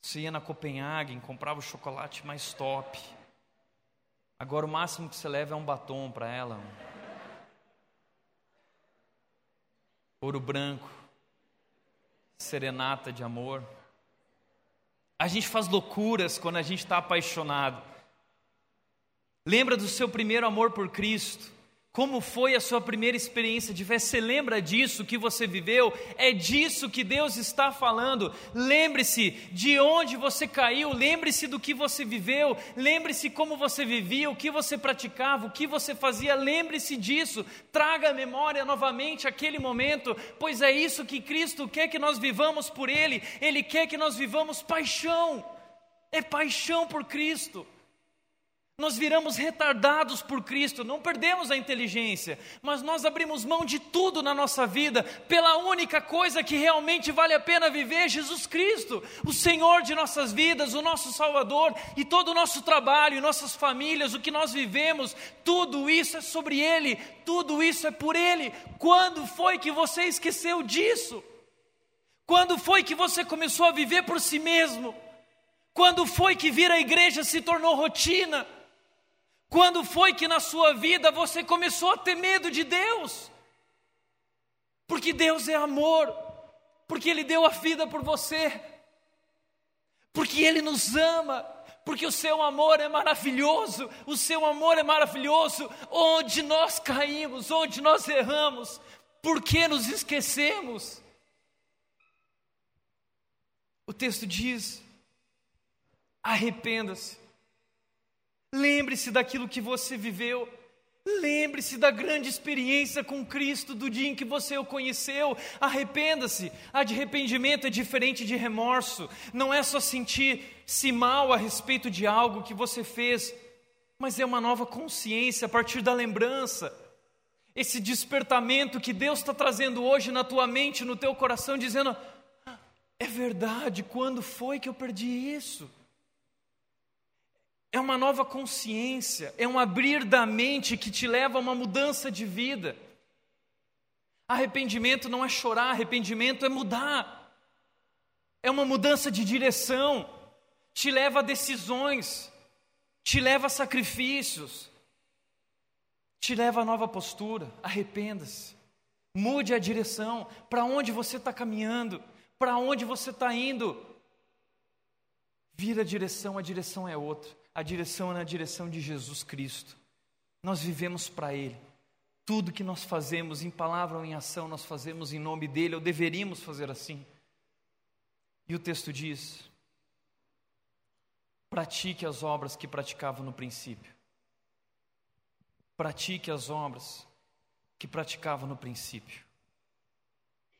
Você ia na Copenhague, comprava o chocolate mais top. Agora o máximo que você leva é um batom para ela. Ouro branco. Serenata de amor. A gente faz loucuras quando a gente está apaixonado. Lembra do seu primeiro amor por Cristo? Como foi a sua primeira experiência de fé? Você lembra disso que você viveu? É disso que Deus está falando. Lembre-se de onde você caiu, lembre-se do que você viveu, lembre-se como você vivia, o que você praticava, o que você fazia. Lembre-se disso. Traga à memória novamente aquele momento, pois é isso que Cristo quer que nós vivamos por Ele. Ele quer que nós vivamos paixão. É paixão por Cristo. Nós viramos retardados por Cristo, não perdemos a inteligência, mas nós abrimos mão de tudo na nossa vida pela única coisa que realmente vale a pena viver: Jesus Cristo, o Senhor de nossas vidas, o nosso Salvador, e todo o nosso trabalho, nossas famílias, o que nós vivemos, tudo isso é sobre Ele, tudo isso é por Ele. Quando foi que você esqueceu disso? Quando foi que você começou a viver por si mesmo? Quando foi que vir à igreja se tornou rotina? Quando foi que na sua vida você começou a ter medo de Deus? Porque Deus é amor, porque Ele deu a vida por você, porque Ele nos ama, porque o seu amor é maravilhoso, o seu amor é maravilhoso. Onde nós caímos, onde nós erramos, por que nos esquecemos? O texto diz: arrependa-se Lembre-se daquilo que você viveu. Lembre-se da grande experiência com Cristo do dia em que você o conheceu. Arrependa-se. A de arrependimento é diferente de remorso. Não é só sentir-se mal a respeito de algo que você fez, mas é uma nova consciência a partir da lembrança. Esse despertamento que Deus está trazendo hoje na tua mente, no teu coração, dizendo: é verdade, quando foi que eu perdi isso? É uma nova consciência, é um abrir da mente que te leva a uma mudança de vida. Arrependimento não é chorar, arrependimento é mudar. É uma mudança de direção, te leva a decisões, te leva a sacrifícios, te leva a nova postura. Arrependa-se, mude a direção, para onde você está caminhando, para onde você está indo. Vira a direção, a direção é outra. A direção é na direção de Jesus Cristo. Nós vivemos para Ele. Tudo que nós fazemos, em palavra ou em ação, nós fazemos em nome dEle, ou deveríamos fazer assim. E o texto diz: pratique as obras que praticava no princípio. Pratique as obras que praticava no princípio.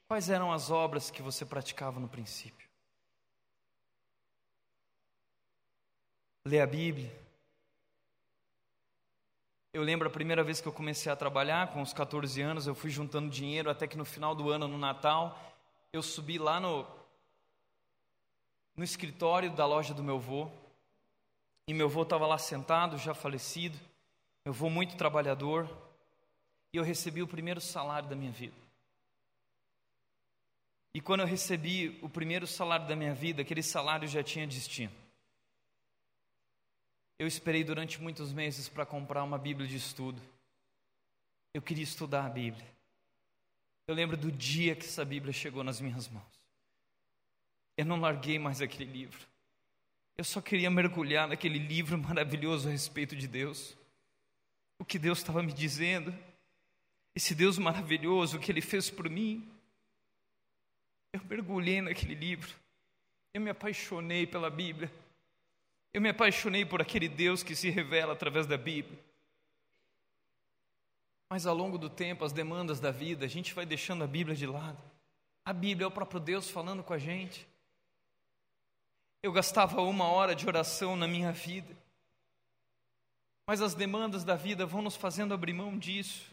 Quais eram as obras que você praticava no princípio? Ler a Bíblia. Eu lembro a primeira vez que eu comecei a trabalhar, com uns 14 anos, eu fui juntando dinheiro até que no final do ano, no Natal, eu subi lá no, no escritório da loja do meu avô. E meu avô estava lá sentado, já falecido. Meu avô muito trabalhador. E eu recebi o primeiro salário da minha vida. E quando eu recebi o primeiro salário da minha vida, aquele salário já tinha destino. Eu esperei durante muitos meses para comprar uma Bíblia de estudo. Eu queria estudar a Bíblia. Eu lembro do dia que essa Bíblia chegou nas minhas mãos. Eu não larguei mais aquele livro. Eu só queria mergulhar naquele livro maravilhoso a respeito de Deus. O que Deus estava me dizendo. Esse Deus maravilhoso, o que Ele fez por mim. Eu mergulhei naquele livro. Eu me apaixonei pela Bíblia. Eu me apaixonei por aquele Deus que se revela através da Bíblia. Mas ao longo do tempo, as demandas da vida, a gente vai deixando a Bíblia de lado. A Bíblia é o próprio Deus falando com a gente. Eu gastava uma hora de oração na minha vida. Mas as demandas da vida vão nos fazendo abrir mão disso.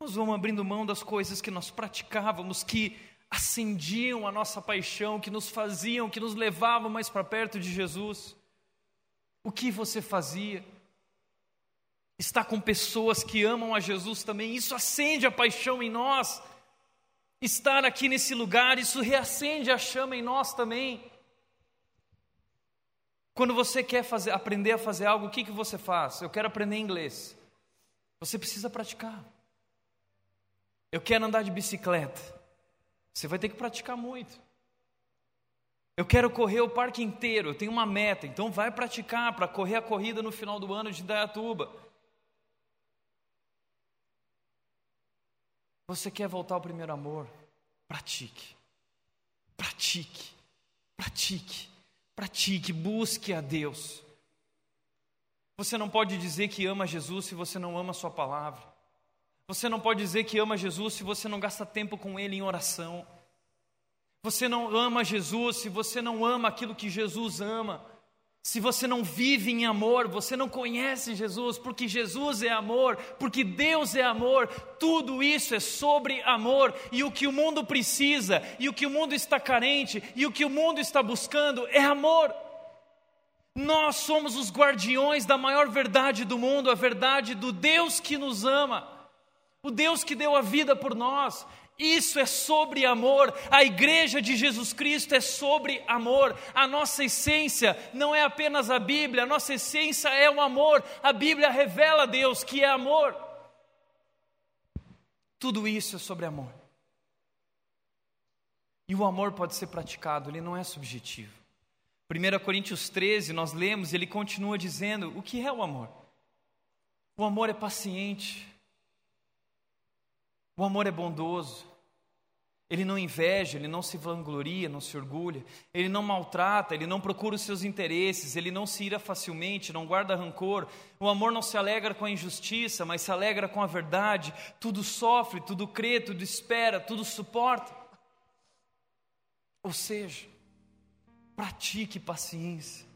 Nós vamos abrindo mão das coisas que nós praticávamos, que acendiam a nossa paixão, que nos faziam, que nos levavam mais para perto de Jesus. O que você fazia? Está com pessoas que amam a Jesus também, isso acende a paixão em nós. Estar aqui nesse lugar, isso reacende a chama em nós também. Quando você quer fazer, aprender a fazer algo, o que, que você faz? Eu quero aprender inglês. Você precisa praticar. Eu quero andar de bicicleta. Você vai ter que praticar muito. Eu quero correr o parque inteiro, eu tenho uma meta, então vai praticar para correr a corrida no final do ano de Dayatuba. Você quer voltar ao primeiro amor? Pratique. Pratique. Pratique. Pratique, busque a Deus. Você não pode dizer que ama Jesus se você não ama a sua palavra. Você não pode dizer que ama Jesus se você não gasta tempo com Ele em oração. Você não ama Jesus se você não ama aquilo que Jesus ama. Se você não vive em amor, você não conhece Jesus, porque Jesus é amor, porque Deus é amor, tudo isso é sobre amor, e o que o mundo precisa, e o que o mundo está carente, e o que o mundo está buscando é amor. Nós somos os guardiões da maior verdade do mundo, a verdade do Deus que nos ama o Deus que deu a vida por nós. Isso é sobre amor. A igreja de Jesus Cristo é sobre amor. A nossa essência não é apenas a Bíblia, a nossa essência é o amor. A Bíblia revela a Deus que é amor. Tudo isso é sobre amor. E o amor pode ser praticado, ele não é subjetivo. 1 Coríntios 13, nós lemos, ele continua dizendo: o que é o amor? O amor é paciente, o amor é bondoso. Ele não inveja, ele não se vangloria, não se orgulha, ele não maltrata, ele não procura os seus interesses, ele não se ira facilmente, não guarda rancor. O amor não se alegra com a injustiça, mas se alegra com a verdade. Tudo sofre, tudo crê, tudo espera, tudo suporta. Ou seja, pratique paciência,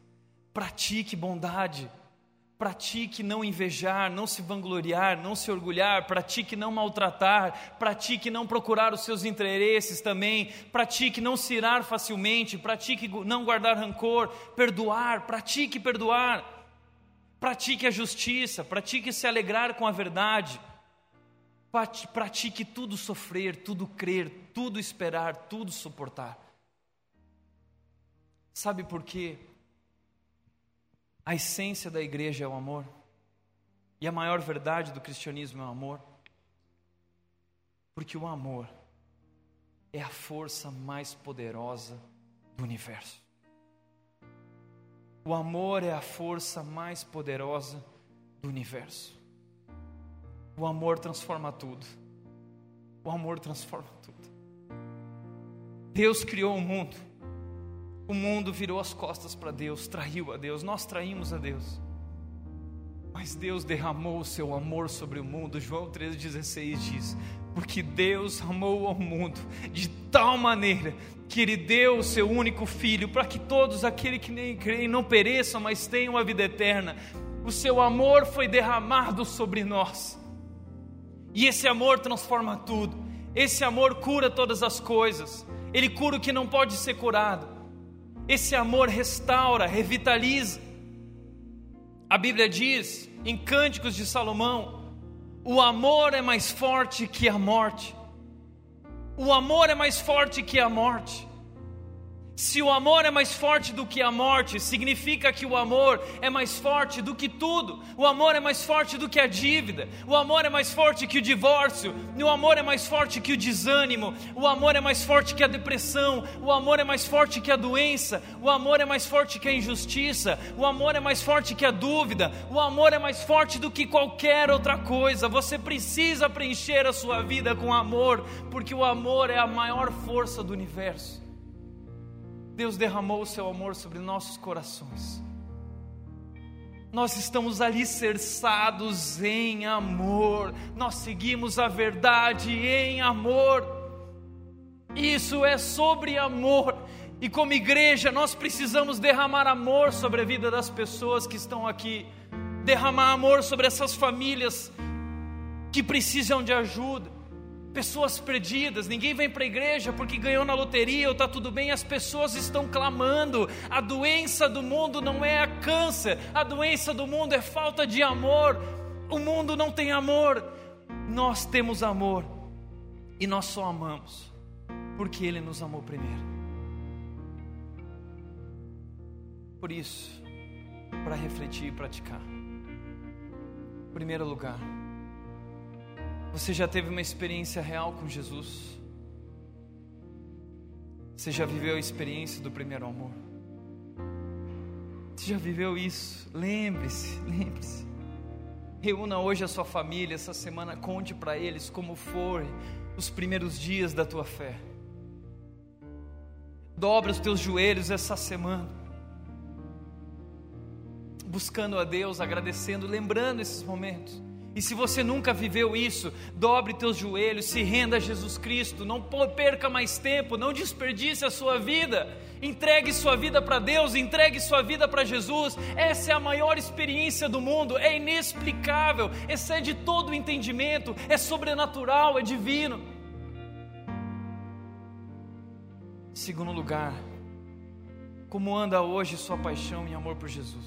pratique bondade, Pratique não invejar, não se vangloriar, não se orgulhar, pratique não maltratar, pratique não procurar os seus interesses também, pratique não se irar facilmente, pratique não guardar rancor, perdoar, pratique perdoar, pratique a justiça, pratique se alegrar com a verdade, pratique tudo sofrer, tudo crer, tudo esperar, tudo suportar. Sabe por quê? A essência da igreja é o amor. E a maior verdade do cristianismo é o amor. Porque o amor é a força mais poderosa do universo. O amor é a força mais poderosa do universo. O amor transforma tudo. O amor transforma tudo. Deus criou o mundo o mundo virou as costas para Deus, traiu a Deus, nós traímos a Deus. Mas Deus derramou o seu amor sobre o mundo. João 3,16 diz: Porque Deus amou ao mundo de tal maneira que Ele deu o seu único filho, para que todos aqueles que nem creem não pereçam, mas tenham a vida eterna. O seu amor foi derramado sobre nós. E esse amor transforma tudo. Esse amor cura todas as coisas. Ele cura o que não pode ser curado. Esse amor restaura, revitaliza. A Bíblia diz em Cânticos de Salomão: o amor é mais forte que a morte. O amor é mais forte que a morte. Se o amor é mais forte do que a morte, significa que o amor é mais forte do que tudo. O amor é mais forte do que a dívida. O amor é mais forte que o divórcio. O amor é mais forte que o desânimo. O amor é mais forte que a depressão. O amor é mais forte que a doença. O amor é mais forte que a injustiça. O amor é mais forte que a dúvida. O amor é mais forte do que qualquer outra coisa. Você precisa preencher a sua vida com amor, porque o amor é a maior força do universo. Deus derramou o seu amor sobre nossos corações. Nós estamos alicerçados em amor, nós seguimos a verdade em amor. Isso é sobre amor. E como igreja, nós precisamos derramar amor sobre a vida das pessoas que estão aqui, derramar amor sobre essas famílias que precisam de ajuda pessoas perdidas, ninguém vem para a igreja porque ganhou na loteria ou está tudo bem, as pessoas estão clamando. A doença do mundo não é a câncer, a doença do mundo é falta de amor. O mundo não tem amor, nós temos amor e nós só amamos porque Ele nos amou primeiro. Por isso, para refletir e praticar, em primeiro lugar, você já teve uma experiência real com Jesus? Você já viveu a experiência do primeiro amor? Você já viveu isso? Lembre-se, lembre-se. Reúna hoje a sua família, essa semana, conte para eles como foram os primeiros dias da tua fé. Dobra os teus joelhos essa semana, buscando a Deus, agradecendo, lembrando esses momentos. E se você nunca viveu isso, dobre teus joelhos, se renda a Jesus Cristo, não perca mais tempo, não desperdice a sua vida. Entregue sua vida para Deus, entregue sua vida para Jesus. Essa é a maior experiência do mundo, é inexplicável, excede todo o entendimento, é sobrenatural, é divino. Segundo lugar, como anda hoje sua paixão e amor por Jesus?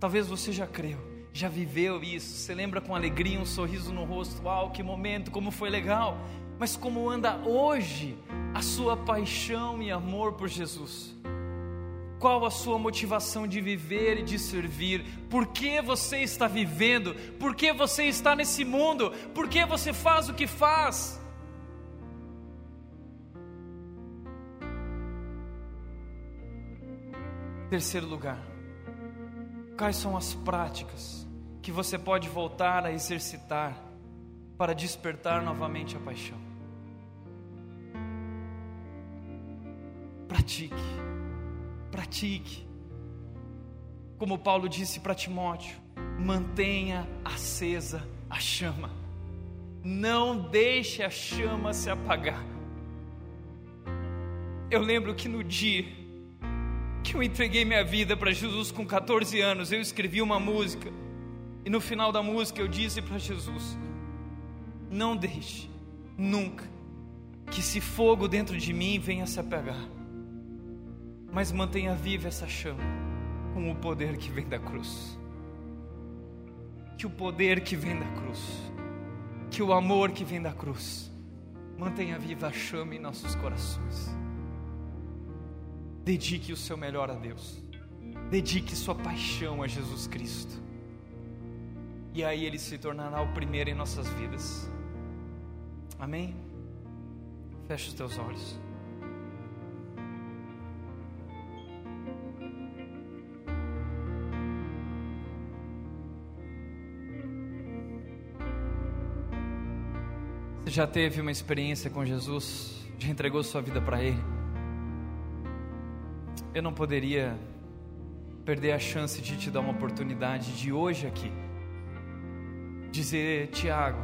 Talvez você já creu já viveu isso, você lembra com alegria, um sorriso no rosto, uau, que momento, como foi legal. Mas como anda hoje a sua paixão e amor por Jesus? Qual a sua motivação de viver e de servir? Por que você está vivendo? Por que você está nesse mundo? Por que você faz o que faz? Terceiro lugar, quais são as práticas que você pode voltar a exercitar para despertar novamente a paixão. Pratique, pratique. Como Paulo disse para Timóteo, mantenha acesa a chama, não deixe a chama se apagar. Eu lembro que no dia que eu entreguei minha vida para Jesus com 14 anos, eu escrevi uma música E no final da música eu disse para Jesus: Não deixe nunca que esse fogo dentro de mim venha se apegar, mas mantenha viva essa chama com o poder que vem da cruz. Que o poder que vem da cruz, que o amor que vem da cruz, mantenha viva a chama em nossos corações. Dedique o seu melhor a Deus. Dedique sua paixão a Jesus Cristo. E aí ele se tornará o primeiro em nossas vidas. Amém? Feche os teus olhos. Você já teve uma experiência com Jesus? Já entregou sua vida para Ele? Eu não poderia perder a chance de te dar uma oportunidade de hoje aqui dizer, Tiago,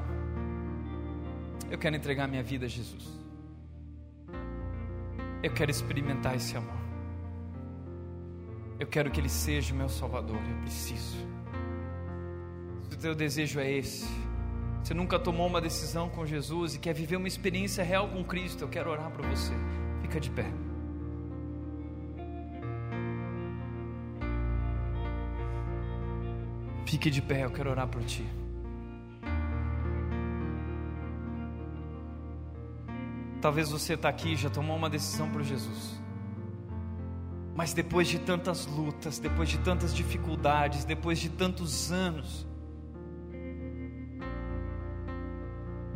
eu quero entregar minha vida a Jesus. Eu quero experimentar esse amor. Eu quero que Ele seja o meu Salvador. Eu preciso. Se o teu desejo é esse, você nunca tomou uma decisão com Jesus e quer viver uma experiência real com Cristo, eu quero orar para você. Fica de pé. Fique de pé, eu quero orar por ti. Talvez você está aqui e já tomou uma decisão por Jesus. Mas depois de tantas lutas, depois de tantas dificuldades, depois de tantos anos,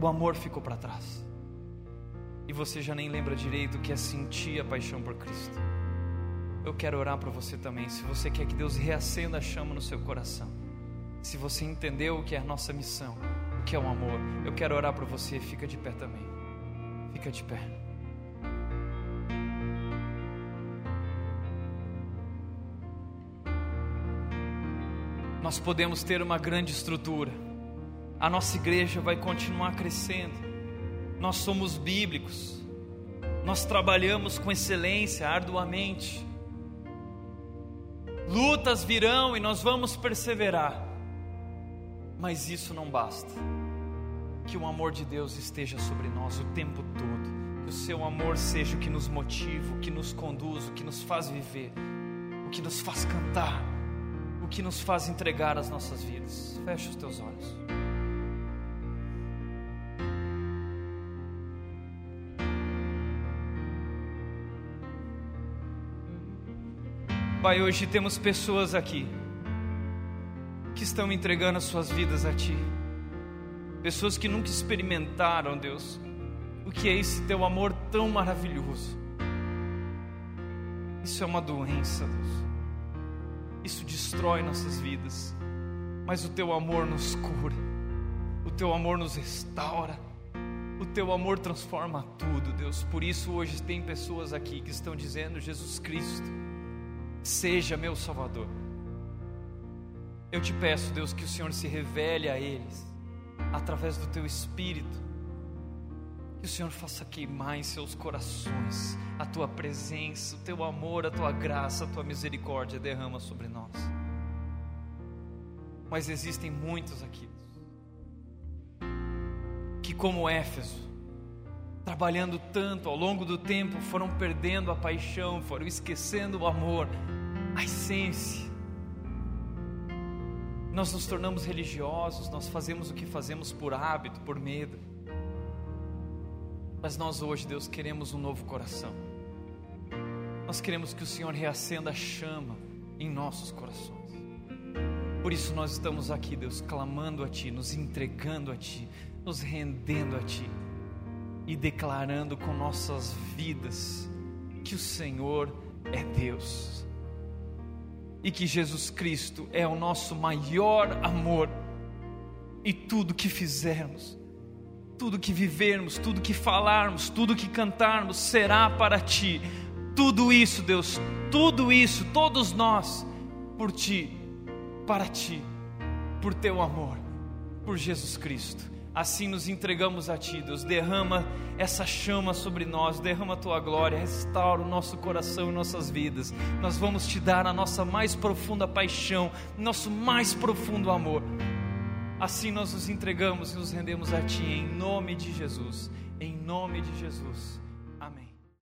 o amor ficou para trás. E você já nem lembra direito o que é sentir a paixão por Cristo. Eu quero orar para você também. Se você quer que Deus reacenda a chama no seu coração se você entendeu o que é a nossa missão, o que é o amor, eu quero orar por você. Fica de pé também. Fica de pé. Nós podemos ter uma grande estrutura. A nossa igreja vai continuar crescendo. Nós somos bíblicos. Nós trabalhamos com excelência, arduamente. Lutas virão e nós vamos perseverar. Mas isso não basta. Que o amor de Deus esteja sobre nós o tempo todo. Que o seu amor seja o que nos motiva, o que nos conduz, o que nos faz viver, o que nos faz cantar, o que nos faz entregar as nossas vidas. Feche os teus olhos. Pai, hoje temos pessoas aqui que estão entregando as suas vidas a Ti. Pessoas que nunca experimentaram, Deus, o que é esse Teu amor tão maravilhoso. Isso é uma doença, Deus. Isso destrói nossas vidas. Mas o Teu amor nos cura. O Teu amor nos restaura. O Teu amor transforma tudo, Deus. Por isso hoje tem pessoas aqui que estão dizendo: Jesus Cristo, seja meu Salvador. Eu te peço, Deus, que o Senhor se revele a eles através do teu espírito. Que o Senhor faça queimar em seus corações a tua presença, o teu amor, a tua graça, a tua misericórdia derrama sobre nós. Mas existem muitos aqui que, como Éfeso, trabalhando tanto ao longo do tempo, foram perdendo a paixão, foram esquecendo o amor, a essência nós nos tornamos religiosos, nós fazemos o que fazemos por hábito, por medo. Mas nós hoje, Deus, queremos um novo coração. Nós queremos que o Senhor reacenda a chama em nossos corações. Por isso nós estamos aqui, Deus, clamando a Ti, nos entregando a Ti, nos rendendo a Ti e declarando com nossas vidas que o Senhor é Deus e que Jesus Cristo é o nosso maior amor, e tudo que fizermos, tudo que vivermos, tudo que falarmos, tudo que cantarmos será para Ti. Tudo isso, Deus, tudo isso, todos nós, por Ti, para Ti, por Teu amor, por Jesus Cristo. Assim nos entregamos a Ti, Deus. Derrama essa chama sobre nós, derrama a Tua glória, restaura o nosso coração e nossas vidas. Nós vamos Te dar a nossa mais profunda paixão, nosso mais profundo amor. Assim nós nos entregamos e nos rendemos a Ti, em nome de Jesus. Em nome de Jesus.